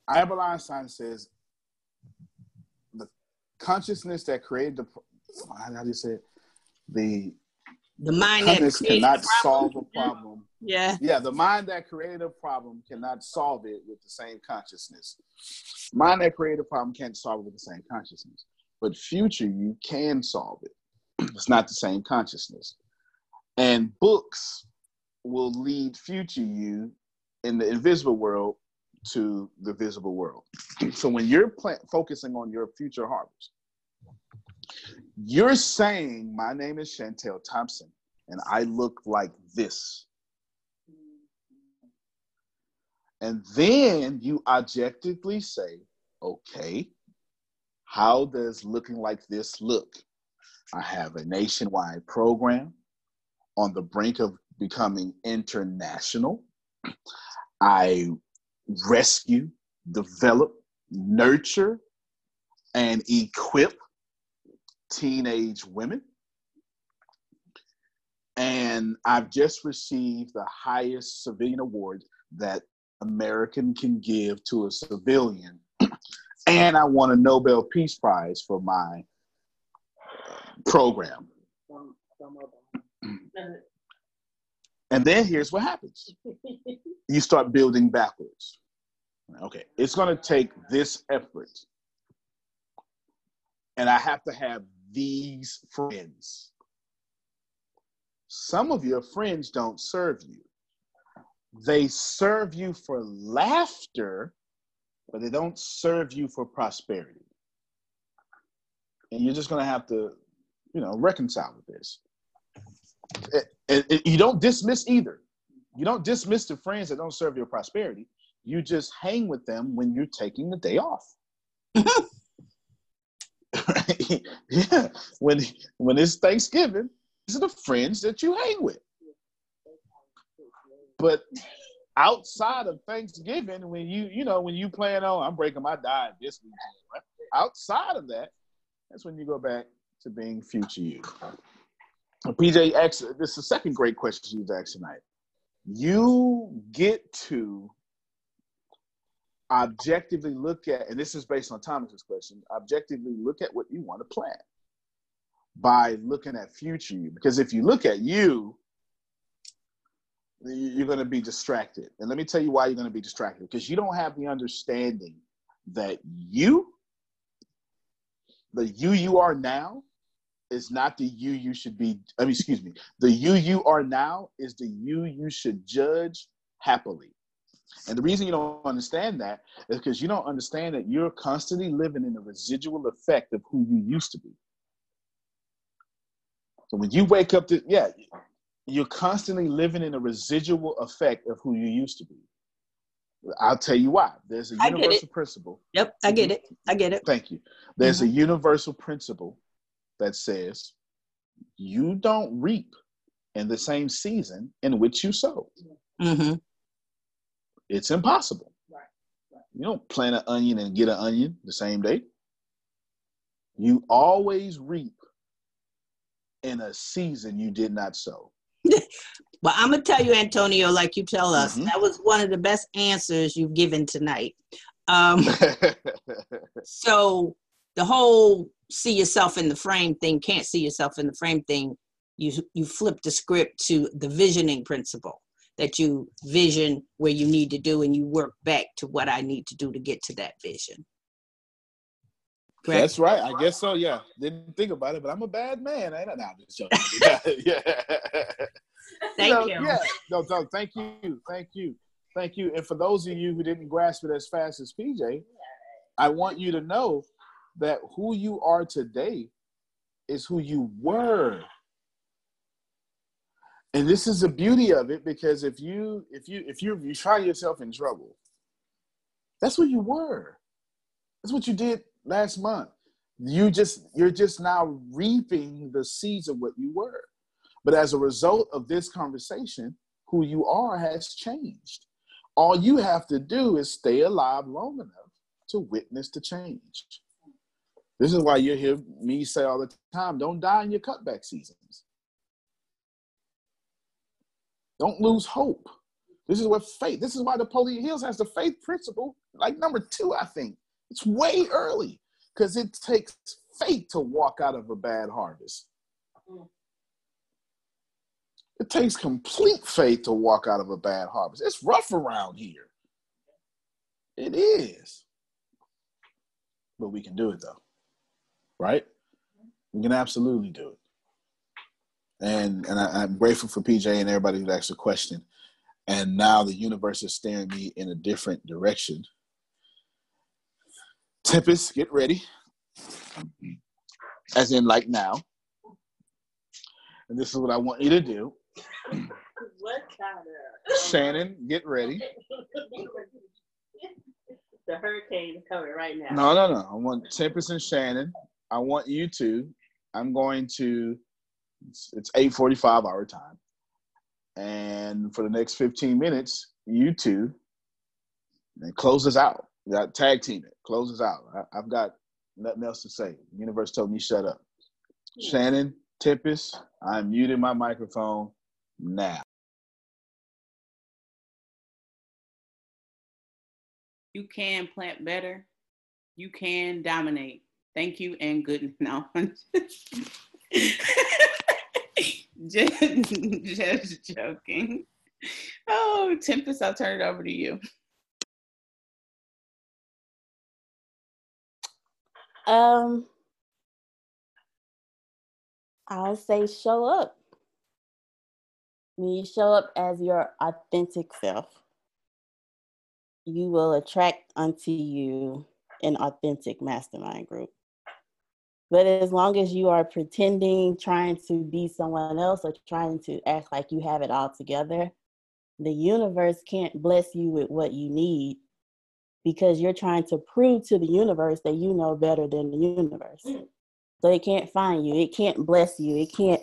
Speaker 1: Albert Einstein says the consciousness that created the how do you say it? The
Speaker 10: the mind
Speaker 1: that cannot
Speaker 10: a
Speaker 1: solve a problem.
Speaker 10: Yeah.
Speaker 1: Yeah, the mind that created a problem cannot solve it with the same consciousness. Mind that created a problem can't solve it with the same consciousness. But future you can solve it. it's not the same consciousness. And books will lead future you in the invisible world to the visible world. So when you're pl- focusing on your future harvest, you're saying, My name is Chantel Thompson, and I look like this. And then you objectively say, Okay, how does looking like this look? I have a nationwide program on the brink of becoming international. I rescue, develop, nurture, and equip teenage women. And I've just received the highest civilian award that American can give to a civilian. and I won a Nobel Peace Prize for my program. And then here's what happens you start building backwards. Okay, it's going to take this effort. And I have to have these friends. Some of your friends don't serve you. They serve you for laughter, but they don't serve you for prosperity. And you're just going to have to, you know, reconcile with this. and, and you don't dismiss either. You don't dismiss the friends that don't serve your prosperity. You just hang with them when you're taking the day off. yeah, when when it's Thanksgiving, these are the friends that you hang with. But outside of Thanksgiving, when you you know when you plan on I'm breaking my diet this weekend, right? outside of that, that's when you go back to being future you. PJ this is the second great question you've asked tonight. You get to objectively look at, and this is based on Thomas's question, objectively look at what you want to plan by looking at future you. Because if you look at you, you're going to be distracted. And let me tell you why you're going to be distracted. Because you don't have the understanding that you, the you you are now, is not the you you should be. I mean, excuse me. The you you are now is the you you should judge happily. And the reason you don't understand that is because you don't understand that you're constantly living in the residual effect of who you used to be. So when you wake up to, yeah, you're constantly living in a residual effect of who you used to be. I'll tell you why. There's a universal principle.
Speaker 10: Yep, I get it. I get it.
Speaker 1: Thank you. There's a universal principle that says you don't reap in the same season in which you sow.
Speaker 10: Mm-hmm.
Speaker 1: It's impossible. Right. You don't plant an onion and get an onion the same day. You always reap in a season you did not sow.
Speaker 10: Well, I'm gonna tell you, Antonio, like you tell us,
Speaker 1: Mhm.
Speaker 10: that was one of the best answers you've given tonight. Um, so the whole see yourself in the frame thing, can't see yourself in the frame thing, you you flip the script to the visioning principle that you vision where you need to do and you work back to what I need to do to get to that vision. Correct?
Speaker 1: That's right. I guess so. Yeah. Didn't think about it, but I'm a bad man. I? Nah, I'm just joking. yeah.
Speaker 10: Thank
Speaker 1: know,
Speaker 10: you.
Speaker 1: Yeah. No, no, thank you. Thank you. Thank you. And for those of you who didn't grasp it as fast as PJ, I want you to know that who you are today is who you were. And this is the beauty of it because if you if you if you you find yourself in trouble, that's what you were. That's what you did last month. You just you're just now reaping the seeds of what you were. But as a result of this conversation, who you are has changed. All you have to do is stay alive long enough to witness the change. This is why you hear me say all the time don't die in your cutback seasons. Don't lose hope. This is what faith, this is why Napoleon Hills has the faith principle, like number two, I think. It's way early because it takes faith to walk out of a bad harvest. It takes complete faith to walk out of a bad harvest. It's rough around here. It is. But we can do it though. Right? We can absolutely do it. And and I, I'm grateful for PJ and everybody who asked a question. And now the universe is staring me in a different direction. Tempest, get ready. As in like now. And this is what I want you to do.
Speaker 11: What kind of
Speaker 1: Shannon, get ready.
Speaker 11: the hurricane is coming right now.
Speaker 1: No, no, no. I want Tempest and Shannon. I want you to. I'm going to. It's, it's 8:45 our time, and for the next 15 minutes, you two, and close us out. We got tag team it. Close us out. I, I've got nothing else to say. The universe told me shut up. Shannon, Tempest, I'm muting my microphone now.
Speaker 9: You can plant better. You can dominate. Thank you and good. No. just, just joking. Oh, Tempest, I'll turn it over to you.
Speaker 11: Um, I'll say show up. When you show up as your authentic self, you will attract unto you an authentic mastermind group. But as long as you are pretending, trying to be someone else, or trying to act like you have it all together, the universe can't bless you with what you need because you're trying to prove to the universe that you know better than the universe. So it can't find you, it can't bless you, it can't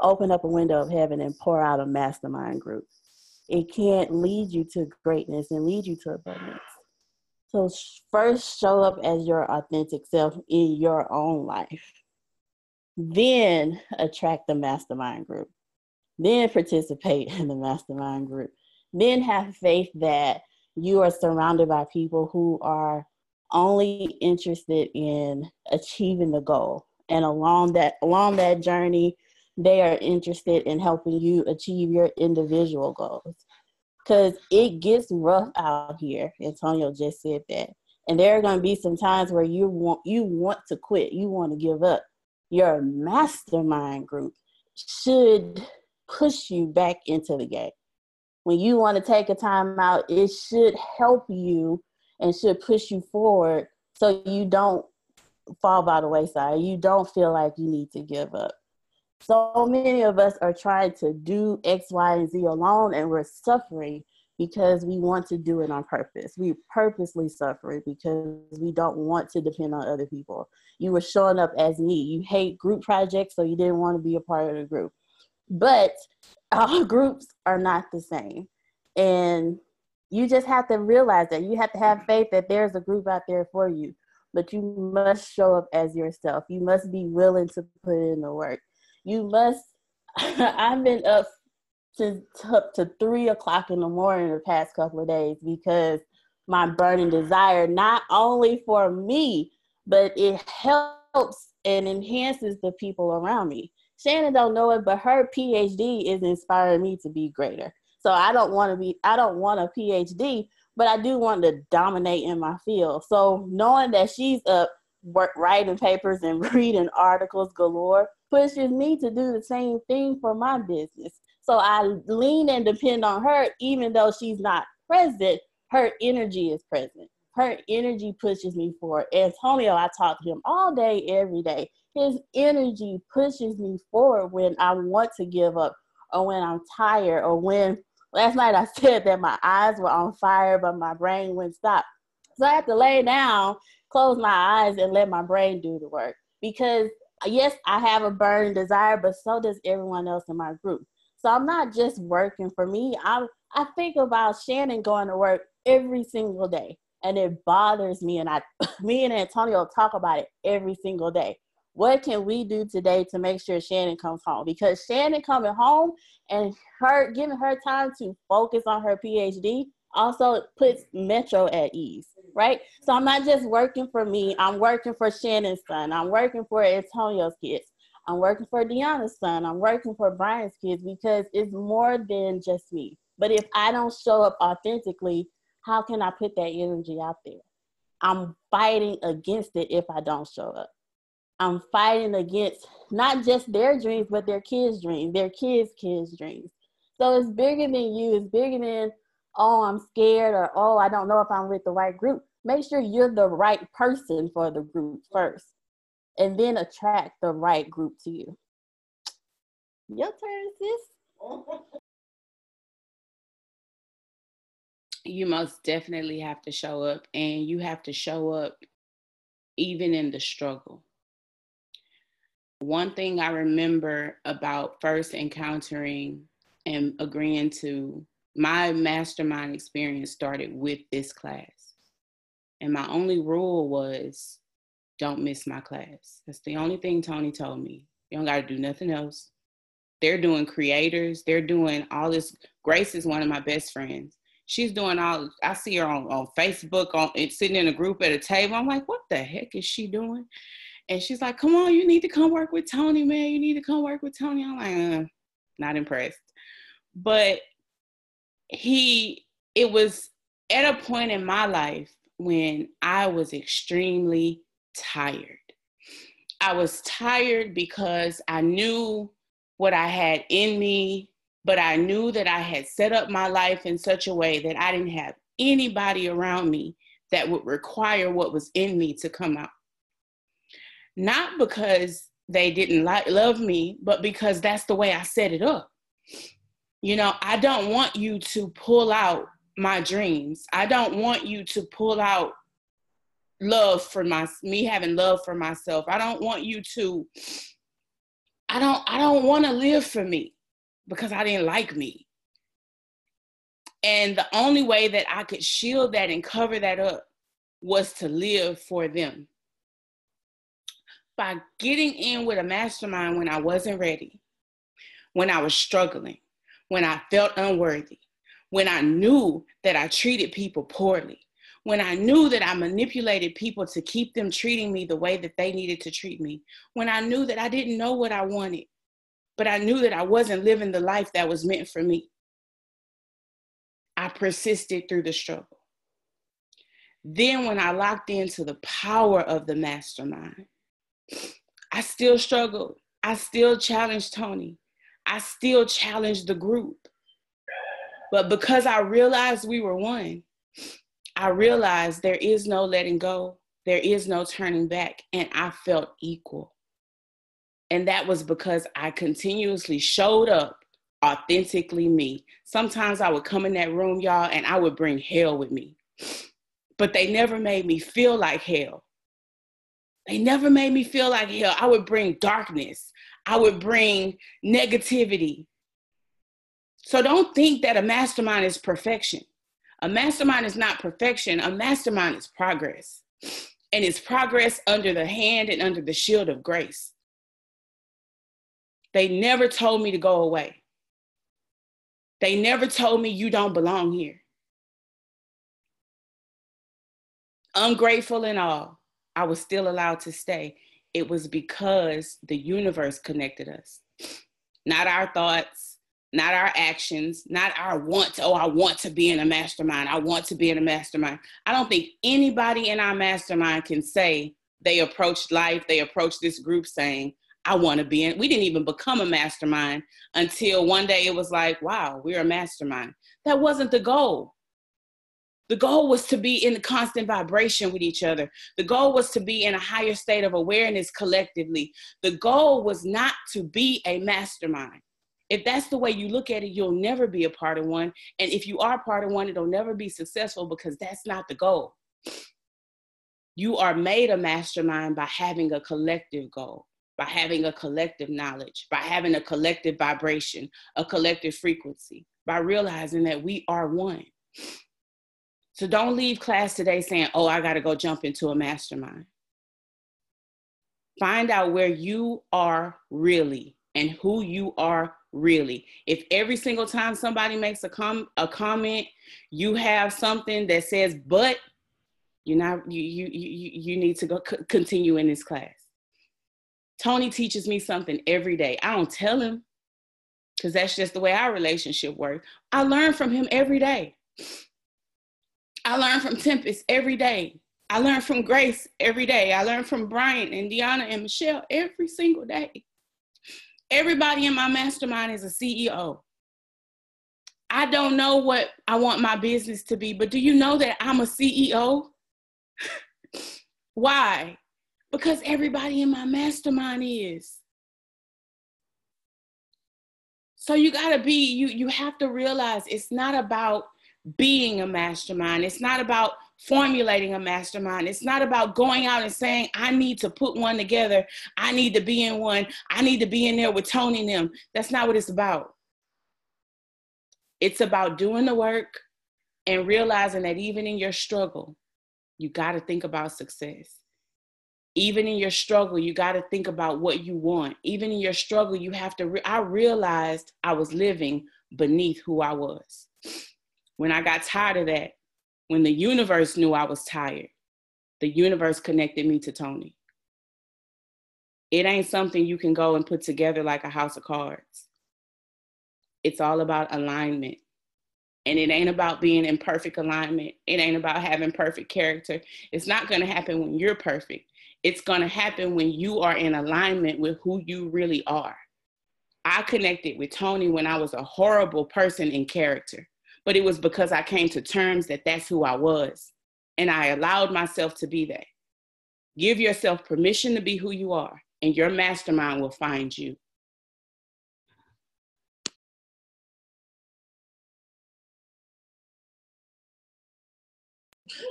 Speaker 11: open up a window of heaven and pour out a mastermind group. It can't lead you to greatness and lead you to abundance. So first show up as your authentic self in your own life. Then attract the mastermind group. Then participate in the mastermind group. Then have faith that you are surrounded by people who are only interested in achieving the goal. And along that along that journey, they are interested in helping you achieve your individual goals because it gets rough out here. Antonio just said that. And there are going to be some times where you want you want to quit, you want to give up. Your mastermind group should push you back into the game. When you want to take a time out, it should help you and should push you forward so you don't fall by the wayside. You don't feel like you need to give up so many of us are trying to do X, Y, and Z alone, and we're suffering because we want to do it on purpose. We purposely suffer because we don't want to depend on other people. You were showing up as me. You hate group projects, so you didn't want to be a part of the group. But all groups are not the same. And you just have to realize that you have to have faith that there's a group out there for you. But you must show up as yourself. You must be willing to put in the work you must i've been up to, up to three o'clock in the morning the past couple of days because my burning desire not only for me but it helps and enhances the people around me. Shannon don't know it but her phd is inspiring me to be greater. So i don't want to be i don't want a phd but i do want to dominate in my field. So knowing that she's up work writing papers and reading articles galore pushes me to do the same thing for my business. So I lean and depend on her, even though she's not present, her energy is present. Her energy pushes me forward. Antonio, I talk to him all day, every day. His energy pushes me forward when I want to give up or when I'm tired or when last night I said that my eyes were on fire, but my brain wouldn't stop. So I have to lay down, close my eyes, and let my brain do the work because yes, I have a burning desire, but so does everyone else in my group. So I'm not just working for me. I I think about Shannon going to work every single day, and it bothers me. And I, me and Antonio talk about it every single day. What can we do today to make sure Shannon comes home? Because Shannon coming home and her giving her time to focus on her PhD also puts Metro at ease right? So I'm not just working for me, I'm working for Shannon's son, I'm working for Antonio's kids, I'm working for Deanna's son, I'm working for Brian's kids because it's more than just me. But if I don't show up authentically, how can I put that energy out there? I'm fighting against it if I don't show up. I'm fighting against not just their dreams, but their kids' dreams, their kids' kids' dreams. So it's bigger than you, it's bigger than oh, I'm scared or oh, I don't know if I'm with the right group. Make sure you're the right person for the group first and then attract the right group to you. Your turn, sis.
Speaker 9: You most definitely have to show up, and you have to show up even in the struggle. One thing I remember about first encountering and agreeing to my mastermind experience started with this class. And my only rule was don't miss my class. That's the only thing Tony told me. You don't got to do nothing else. They're doing creators, they're doing all this. Grace is one of my best friends. She's doing all, I see her on, on Facebook, on sitting in a group at a table. I'm like, what the heck is she doing? And she's like, come on, you need to come work with Tony, man. You need to come work with Tony. I'm like, uh, not impressed. But he it was at a point in my life when I was extremely tired. I was tired because I knew what I had in me, but I knew that I had set up my life in such a way that I didn't have anybody around me that would require what was in me to come out. not because they didn't like love me, but because that's the way I set it up. You know, I don't want you to pull out my dreams. I don't want you to pull out love for my me having love for myself. I don't want you to I don't I don't want to live for me because I didn't like me. And the only way that I could shield that and cover that up was to live for them. By getting in with a mastermind when I wasn't ready, when I was struggling, when I felt unworthy, when I knew that I treated people poorly, when I knew that I manipulated people to keep them treating me the way that they needed to treat me, when I knew that I didn't know what I wanted, but I knew that I wasn't living the life that was meant for me. I persisted through the struggle. Then, when I locked into the power of the mastermind, I still struggled. I still challenged Tony. I still challenged the group. But because I realized we were one, I realized there is no letting go, there is no turning back, and I felt equal. And that was because I continuously showed up authentically me. Sometimes I would come in that room, y'all, and I would bring hell with me. But they never made me feel like hell. They never made me feel like hell. I would bring darkness, I would bring negativity. So don't think that a mastermind is perfection. A mastermind is not perfection, a mastermind is progress. And it's progress under the hand and under the shield of grace. They never told me to go away. They never told me you don't belong here. Ungrateful and all, I was still allowed to stay. It was because the universe connected us, not our thoughts, not our actions, not our want. oh, I want to be in a mastermind. I want to be in a mastermind. I don't think anybody in our mastermind can say they approached life, they approached this group saying, I want to be in. We didn't even become a mastermind until one day it was like, wow, we're a mastermind. That wasn't the goal. The goal was to be in constant vibration with each other. The goal was to be in a higher state of awareness collectively. The goal was not to be a mastermind. If that's the way you look at it, you'll never be a part of one. And if you are part of one, it'll never be successful because that's not the goal. You are made a mastermind by having a collective goal by having a collective knowledge, by having a collective vibration, a collective frequency, by realizing that we are one. So don't leave class today saying, oh, I got to go jump into a mastermind. Find out where you are really and who you are really. If every single time somebody makes a, com- a comment, you have something that says, but, you're not, you, you, you, you need to go c- continue in this class Tony teaches me something every day. I don't tell him because that's just the way our relationship works. I learn from him every day. I learn from Tempest every day. I learn from Grace every day. I learn from Brian and Deanna and Michelle every single day. Everybody in my mastermind is a CEO. I don't know what I want my business to be, but do you know that I'm a CEO? Why? because everybody in my mastermind is. So you got to be you you have to realize it's not about being a mastermind. It's not about formulating a mastermind. It's not about going out and saying, I need to put one together. I need to be in one. I need to be in there with Tony and them. That's not what it's about. It's about doing the work and realizing that even in your struggle, you got to think about success even in your struggle you got to think about what you want even in your struggle you have to re- i realized i was living beneath who i was when i got tired of that when the universe knew i was tired the universe connected me to tony it ain't something you can go and put together like a house of cards it's all about alignment and it ain't about being in perfect alignment. It ain't about having perfect character. It's not going to happen when you're perfect it's going to happen when you are in alignment with who you really are. I connected with Tony when I was a horrible person in character, but it was because I came to terms that that's who I was. And I allowed myself to be that. Give yourself permission to be who you are, and your mastermind will find you.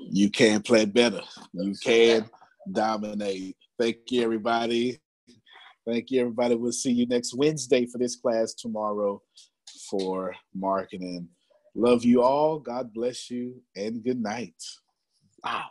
Speaker 1: You can play better. You can dominate. Thank you, everybody. Thank you, everybody. We'll see you next Wednesday for this class tomorrow for marketing. Love you all. God bless you, and good night. Wow.